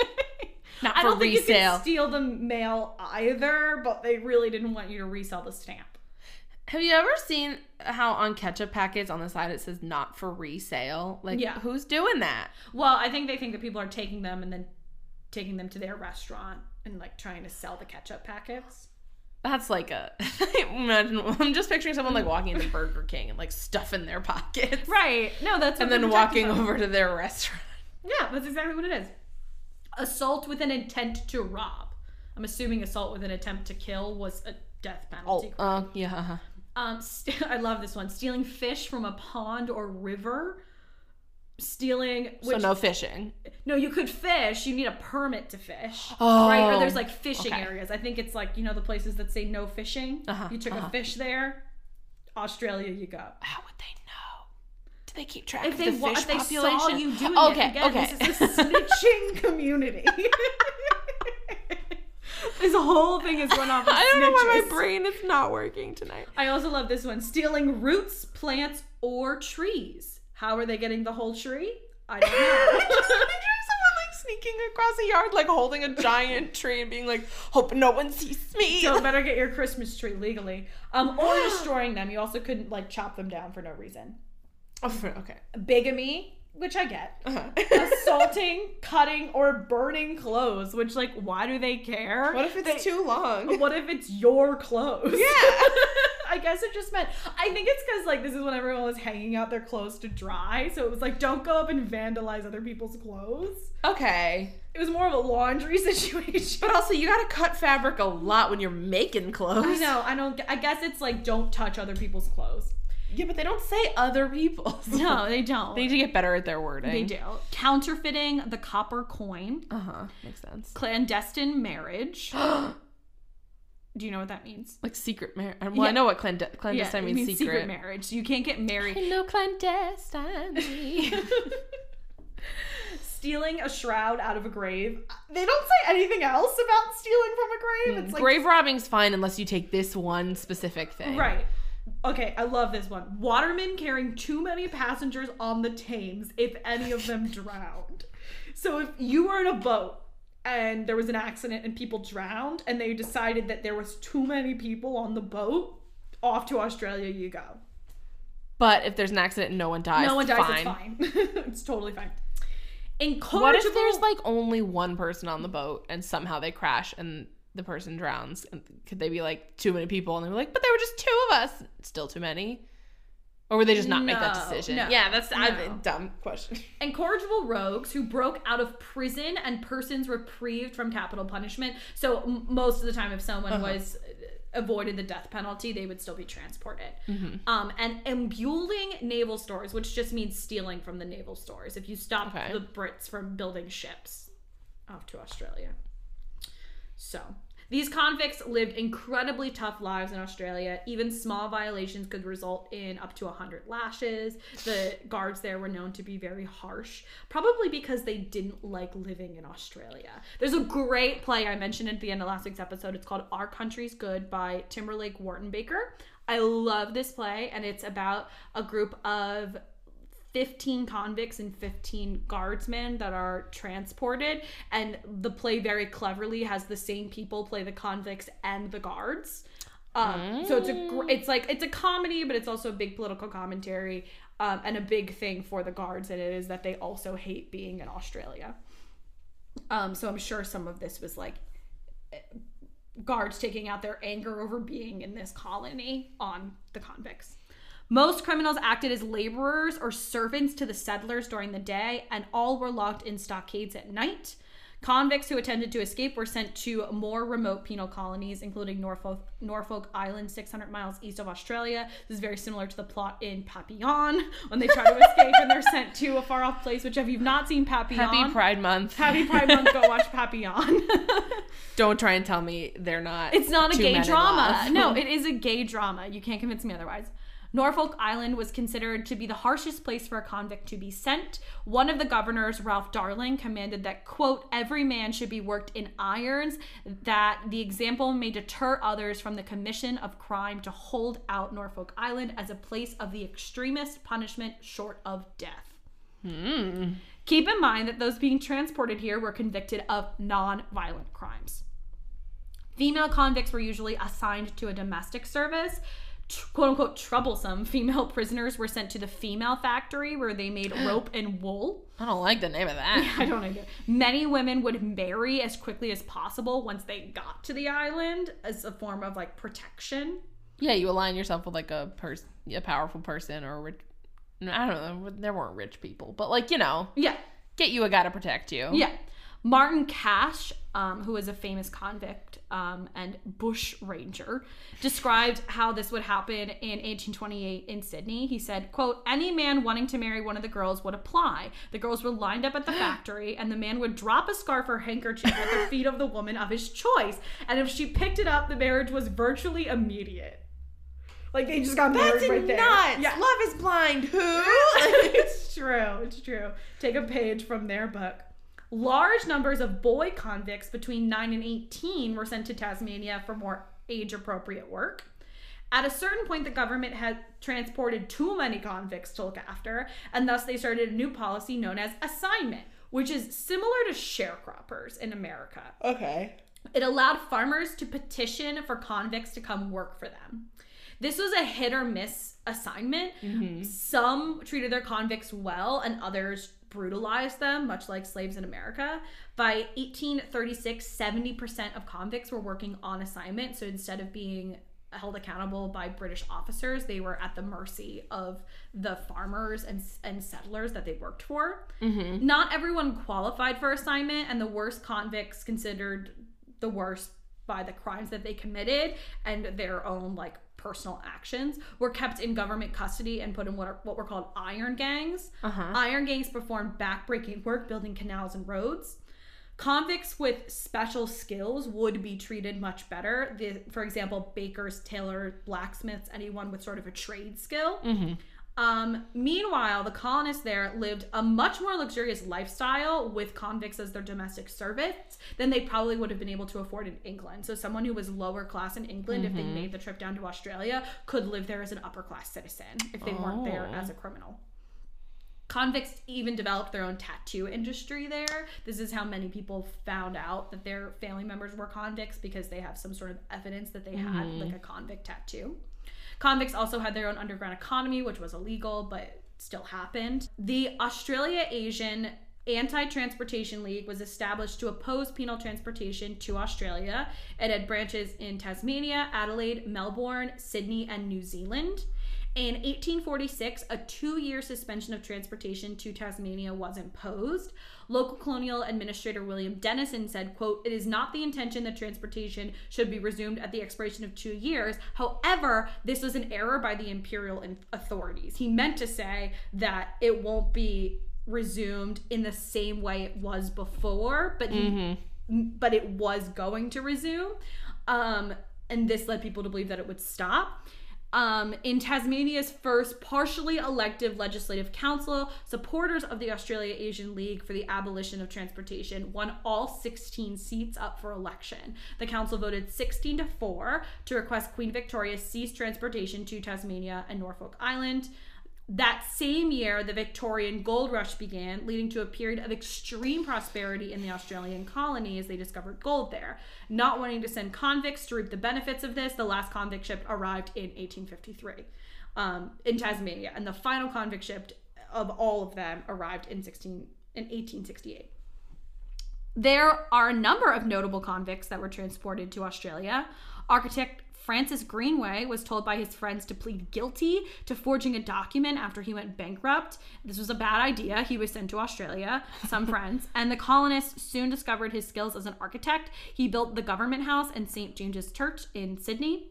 Not for I don't think you resale. can steal the mail either, but they really didn't want you to resell the stamp. Have you ever seen how on ketchup packets on the side it says not for resale? Like, Yeah. who's doing that? Well, I think they think that people are taking them and then taking them to their restaurant and like trying to sell the ketchup packets. That's like a. <laughs> imagine, I'm just picturing someone like walking into Burger King and like stuffing in their pockets. Right. No, that's And then walking over to their restaurant. Yeah, that's exactly what it is. Assault with an intent to rob. I'm assuming assault with an attempt to kill was a death Oh, penalty. uh, yeah. uh-huh. Um, st- <laughs> I love this one. Stealing fish from a pond or river. Stealing. So no fishing. No, you could fish. You need a permit to fish. Oh, right? Or there's like fishing okay. areas. I think it's like, you know, the places that say no fishing. Uh-huh, you took uh-huh. a fish there. Australia, you go. How would they know? Do they keep track If of they, the wa- fish if they population? saw you doing okay, it, again, okay. this is a <laughs> snitching community. <laughs> this whole thing is run off of <laughs> I don't know why my brain is not working tonight. I also love this one. Stealing roots, plants, or trees. How are they getting the whole tree? I <laughs> don't know. Picturing someone like sneaking across a yard, like holding a giant <laughs> tree and being like, "Hope no one sees me." so <laughs> better get your Christmas tree legally. Um, or <gasps> destroying them. You also couldn't like chop them down for no reason. Oh, okay. Bigamy, which I get. Uh-huh. Assaulting, cutting, or burning clothes. Which like, why do they care? what if it's They- too long? What if it's your clothes? Yeah. I guess it just meant. I think it's because like this is when everyone was hanging out their clothes to dry, so it was like don't go up and vandalize other people's clothes. Okay. It was more of a laundry <laughs> situation. But also, you gotta cut fabric a lot when you're making clothes. I know. I don't. I guess it's like don't touch other people's clothes. Yeah, but they don't say other people's. No, <laughs> they don't. They need to get better at their wording. They do. Counterfeiting the copper coin. Uh huh. Makes sense. Clandestine marriage. <gasps> <gasps> Do you know what that means? like secret marriage. Uh, well, Yeah. I know what clande- clandestine it means. means secret. marriage. You can't get married. I know clandestine. <laughs> Stealing a shroud out of a grave. they don't say anything else about stealing from a grave. Hmm. It's like Grave robbing's fine unless you take this one specific thing. Right. Okay, I love this one. Watermen carrying too many passengers on the Thames if any of them drowned. So if you were in a boat and there was an accident and people drowned and they decided that there was too many people on the boat, off to Australia you go. But if there's an accident and no one dies, no one dies, fine. it's fine. <laughs> it's totally fine. Incorrigible. What if there's like only one person on the boat and somehow they crash and the person drowns? Could they be like too many people and they were like, but there were just two of us? Still too many? Or would they just not make that decision? no, yeah, that's I- no. dumb question. <laughs> incorrigible rogues who broke out of prison and persons reprieved from capital punishment. So m- most of the time, if someone Uh-huh. was uh, avoided the death penalty, they would still be transported. Mm-hmm. Um, and embuilding naval stores, which just means stealing from the naval stores. If you stop Okay. the Brits from building ships off to Australia. So. These convicts lived incredibly tough lives in Australia. Even small violations could result in up to 100 lashes. The guards there were known to be very harsh, probably because they didn't like living in Australia. There's a great play I mentioned at the end of last week's episode. It's called Our Country's Good by Timberlake Wertenbaker. I love this play, and it's about a group of 15 convicts and 15 guardsmen that are transported and the play very cleverly has the same people play the convicts and the guards. Um, so it's a gr- it's like it's a comedy but it's also a big political commentary um, and a big thing for the guards and it is that they also hate being in australia. Um, so i'm sure some of this was like guards taking out their anger over being in this colony on the convicts. Most criminals acted as laborers or servants to the settlers during the day, and all were locked in stockades at night. Convicts who attempted to escape were sent to more remote penal colonies, including Norfolk, Norfolk Island, 600 miles east of Australia. This is very similar to the plot in Papillon when they try to escape and they're sent to a far off place. Which, if you've not seen Papillon, Happy Pride Month. Happy Pride Month, go watch Papillon. <laughs> Don't try and tell me they're not. It's not a gay drama. No, <laughs> it is a gay drama. You can't convince me otherwise. Norfolk Island was considered to be the harshest place for a convict to be sent. One of the governors, Ralph Darling, commanded that, quote, every man should be worked in irons, that the example may deter others from the commission of crime to hold out Norfolk Island as a place of the extremest punishment short of death. Keep in mind that those being transported here were convicted of non violent crimes. Female convicts were usually assigned to a domestic service. Quote unquote troublesome female <laughs> prisoners were sent to the female factory where they made <gasps> rope and wool. I don't like the name of that. <laughs> I don't either. Many women would marry as quickly as possible once they got to the island as a form of like protection. Yeah, you align yourself with like a person, a powerful person, or rich. I don't know. There weren't rich people, but like you know, Yeah, get you a guy to protect you. Yeah. Martin Cash, um, who was a famous convict um, and bush ranger, described how this would happen in 1828 in Sydney. He said, quote, any man wanting to marry one of the girls would apply. The girls were lined up at the <gasps> factory, and the man would drop a scarf or handkerchief at the feet of the woman of his choice. And if she picked it up, the marriage was virtually immediate. Like they just got married That's right there. Yeah. Love is blind. Who? <laughs> <laughs> it's true. It's true. Take a page from their book. Large numbers of boy convicts between 9 and 18 were sent to Tasmania for more age appropriate work. At a certain point, the government had transported too many convicts to look after, and thus they started a new policy known as assignment, which is similar to sharecroppers in America. okay. It allowed farmers to petition for convicts to come work for them. This was a hit or miss assignment. Mm-hmm. Some treated their convicts well, and others brutalized them, much like slaves in America. By 1836, 70% of convicts were working on assignment. So instead of being held accountable by British officers, they were at the mercy of the farmers and, and settlers that they worked for. Mm-hmm. Not everyone qualified for assignment, and the worst convicts considered the worst by the crimes that they committed and their own like personal actions were kept in government custody and put in what are what were called iron gangs. Uh-huh. Iron gangs performed backbreaking work building canals and roads. Convicts with special skills would be treated much better. The, for example, bakers, tailors, blacksmiths, anyone with sort of a trade skill. Um, meanwhile, the colonists there lived a much more luxurious lifestyle with convicts as their domestic servants than they probably would have been able to afford in England. So, someone who was lower class in England, if they made the trip down to Australia, could live there as an upper class citizen if they weren't there Oh. as a criminal. Convicts even developed their own tattoo industry there. This is how many people found out that their family members were convicts because they have some sort of evidence that they had like a convict tattoo. Convicts also had their own underground economy, which was illegal but still happened. The Australasian Anti Transportation League was established to oppose penal transportation to Australia. It had branches in Tasmania, Adelaide, Melbourne, Sydney, and New Zealand. In 1846, a two year suspension of transportation to Tasmania was imposed. Local colonial administrator William Denison said, quote, It is not the intention that transportation should be resumed at the expiration of two years. However, this was an error by the imperial authorities. He meant to say that it won't be resumed in the same way it was before, but he but it was going to resume. Um, and this led people to believe that it would stop. Um, in Tasmania's first partially elective legislative council, supporters of the Australasian League for the abolition of transportation won all 16 seats up for election. The council voted 16 to 4 to request Queen Victoria cease transportation to Tasmania and Norfolk Island. That same year, the Victorian gold rush began, leading to a period of extreme prosperity in the Australian colony as they discovered gold there. Not wanting to send convicts to reap the benefits of this, the last convict ship arrived in 1853 um, in Tasmania, and the final convict ship of all of them arrived in 16 in 1868. There are a number of notable convicts that were transported to Australia. Architect Francis Greenway was told by his friends to plead guilty to forging a document after he went bankrupt. This was a bad idea. He was sent to Australia, some <laughs> friends, and the colonists soon discovered his skills as an architect. He built the government house and St. James's Church in Sydney.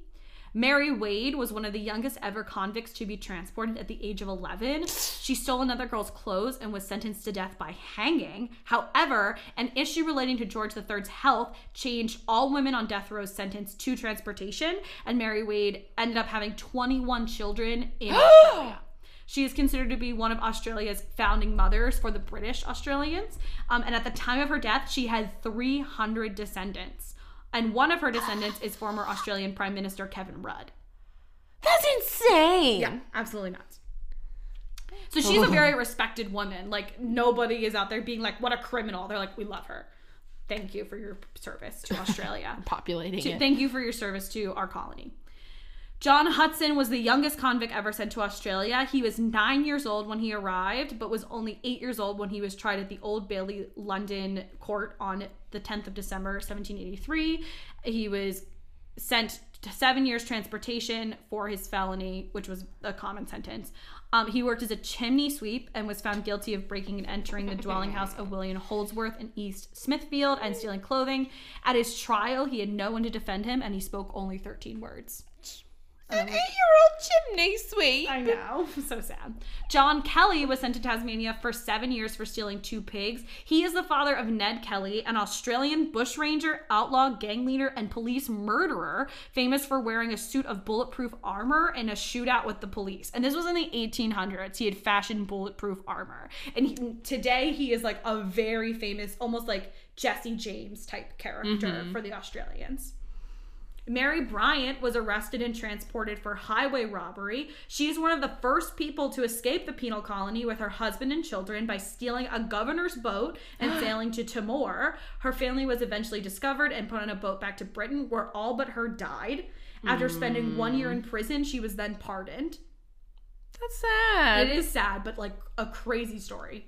Mary Wade was one of the youngest ever convicts to be transported at the age of 11. She stole another girl's clothes and was sentenced to death by hanging. However, an issue relating to George III's health changed all women on death row's sentence to transportation, and Mary Wade ended up having 21 children in <gasps> Australia. She is considered to be one of Australia's founding mothers for the British Australians. Um, and at the time of her death, she had 300 descendants. And one of her descendants is former Australian Prime Minister Kevin Rudd. That's insane. Yeah, absolutely nuts. So she's a very respected woman. Like nobody is out there being like, "What a criminal." They're like, "We love her. Thank you for your service to <laughs> Australia. Populating To- it. Thank you for your service to our colony." John Hudson was the youngest convict ever sent to Australia. He was nine years old when he arrived, but was only eight years old when he was tried at the Old Bailey London court on the 10th of December, 1783. He was sent to seven years transportation for his felony, which was a common sentence. Um, he worked as a chimney sweep and was found guilty of breaking and entering the dwelling house of William Holdsworth in East Smithfield and stealing clothing. At his trial, he had no one to defend him, and he spoke only 13 words. An um, eight-year-old chimney sweep. I know. <laughs> so sad. John Kelly was sent to Tasmania for seven years for stealing two pigs. He is the father of Ned Kelly, an Australian bushranger, outlaw, gang leader, and police murderer, famous for wearing a suit of bulletproof armor in a shootout with the police. And this was in the 1800s. He had fashioned bulletproof armor. And he, today he is like a very famous, almost like Jesse James type character mm-hmm. for the Australians. Mary Bryant was arrested and transported for highway robbery. She is one of the first people to escape the penal colony with her husband and children by stealing a governor's boat and <gasps> sailing to Timor. Her family was eventually discovered and put on a boat back to Britain, where all but her died. After spending one year in mm. prison, she was then pardoned. That's sad. It is sad, but like a crazy story.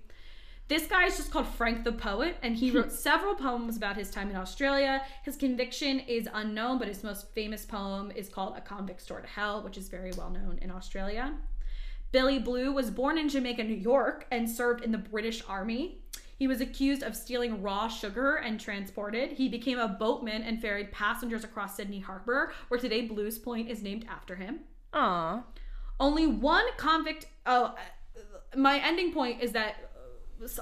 This guy is just called Frank the Poet, and he wrote <laughs> several poems about his time in Australia. His conviction is unknown, but his most famous poem is called A Convict's Tour to Hell, which is very well known in Australia. Billy Blue was born in Jamaica, New York, and served in the British Army. He was accused of stealing raw sugar and transported. He became a boatman and ferried passengers across Sydney Harbor, where today Blues Point is named after him. Aw. Only one convict. Oh, my ending point is that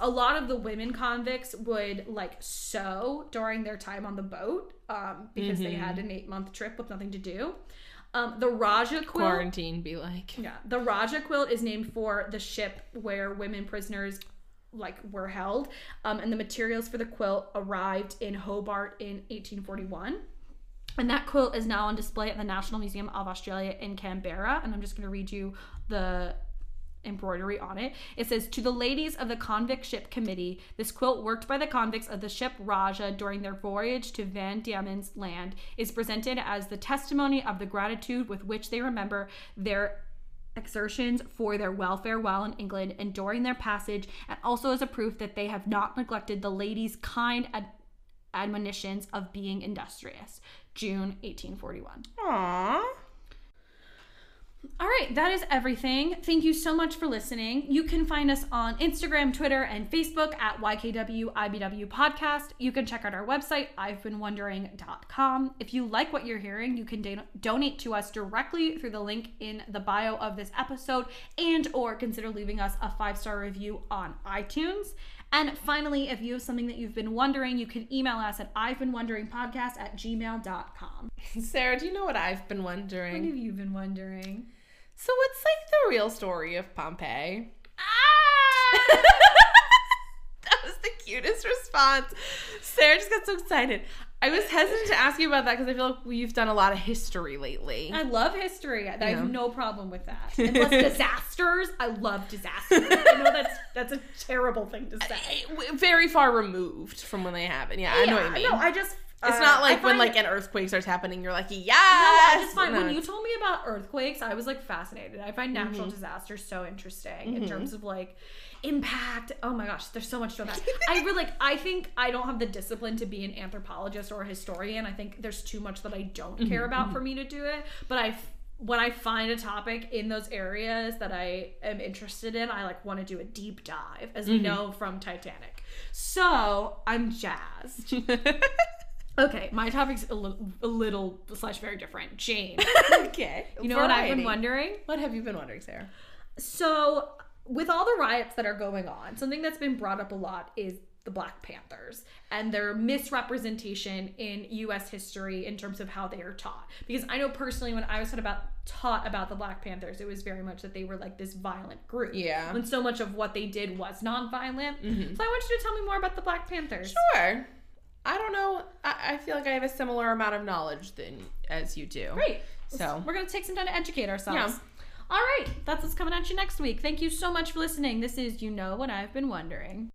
a lot of the women convicts would like sew during their time on the boat um, because they had an eight month trip with nothing to do. Um, the Rajah quilt. Quarantine be like. Yeah, the Rajah quilt is named for the ship where women prisoners like were held, um, and the materials for the quilt arrived in Hobart in 1841. And that quilt is now on display at the National Museum of Australia in Canberra. And I'm just going to read you the embroidery on it. It says, To the ladies of the convict ship committee, this quilt worked by the convicts of the ship Rajah during their voyage to Van Diemen's land is presented as the testimony of the gratitude with which they remember their exertions for their welfare while in England and during their passage, and also as a proof that they have not neglected the ladies' kind ad- admonitions of being industrious. June 1841. Aww. All right, that is everything. Thank you so much for listening. You can find us on Instagram, Twitter, and Facebook at YKWIBW Podcast. You can check out our website, I've been wondering.com. If you like what you're hearing, you can da- donate to us directly through the link in the bio of this episode and or consider leaving us a five-star review on iTunes. And finally, if you have something that you've been wondering, you can email us at I've been wondering podcast at gmail.com. <laughs> Sarah, do you know what I've been wondering? What have you been wondering? So, what's like the real story of Pompeii? Ah! <laughs> that was the cutest response. Sarah just got so excited. I was hesitant to ask you about that because I feel like you've done a lot of history lately. I love history. I Yeah. have no problem with that. <laughs> And plus disasters, I love disasters. I know that's that's a terrible thing to say. Eh, Very far removed from when they happen. Yeah, I know what you mean. No, I just it's uh, not like when like an earthquake starts happening, you're like, yes. No, I just find No, when you told me about earthquakes, I was like fascinated. I find natural Mm-hmm. disasters so interesting in terms of like impact. Oh my gosh, there's so much to that. <laughs> I really like. I think I don't have the discipline to be an anthropologist or a historian. I think there's too much that I don't Mm-hmm, care about for me to do it. But I, when I find a topic in those areas that I am interested in, I like want to do a deep dive, as Mm-hmm. we know from Titanic. So I'm jazzed. <laughs> Okay, my topic's a, li- a little slash very different. Jane. <laughs> okay. You know what I've been wondering? What have you been wondering, Sarah? So, with all the riots that are going on, something that's been brought up a lot is the Black Panthers and their misrepresentation in US history in terms of how they are taught. Because I know personally when I was taught about taught about the Black Panthers, it was very much that they were like this violent group. Yeah. When so much of what they did was nonviolent. Mm-hmm. So I want you to tell me more about the Black Panthers. Sure. I don't know. I, I feel like I have a similar amount of knowledge than as you do. Great. So- we're gonna take some time to educate ourselves. Yeah. All right, that's what's coming at you next week. Thank you so much for listening. This is You Know What I've Been Wondering.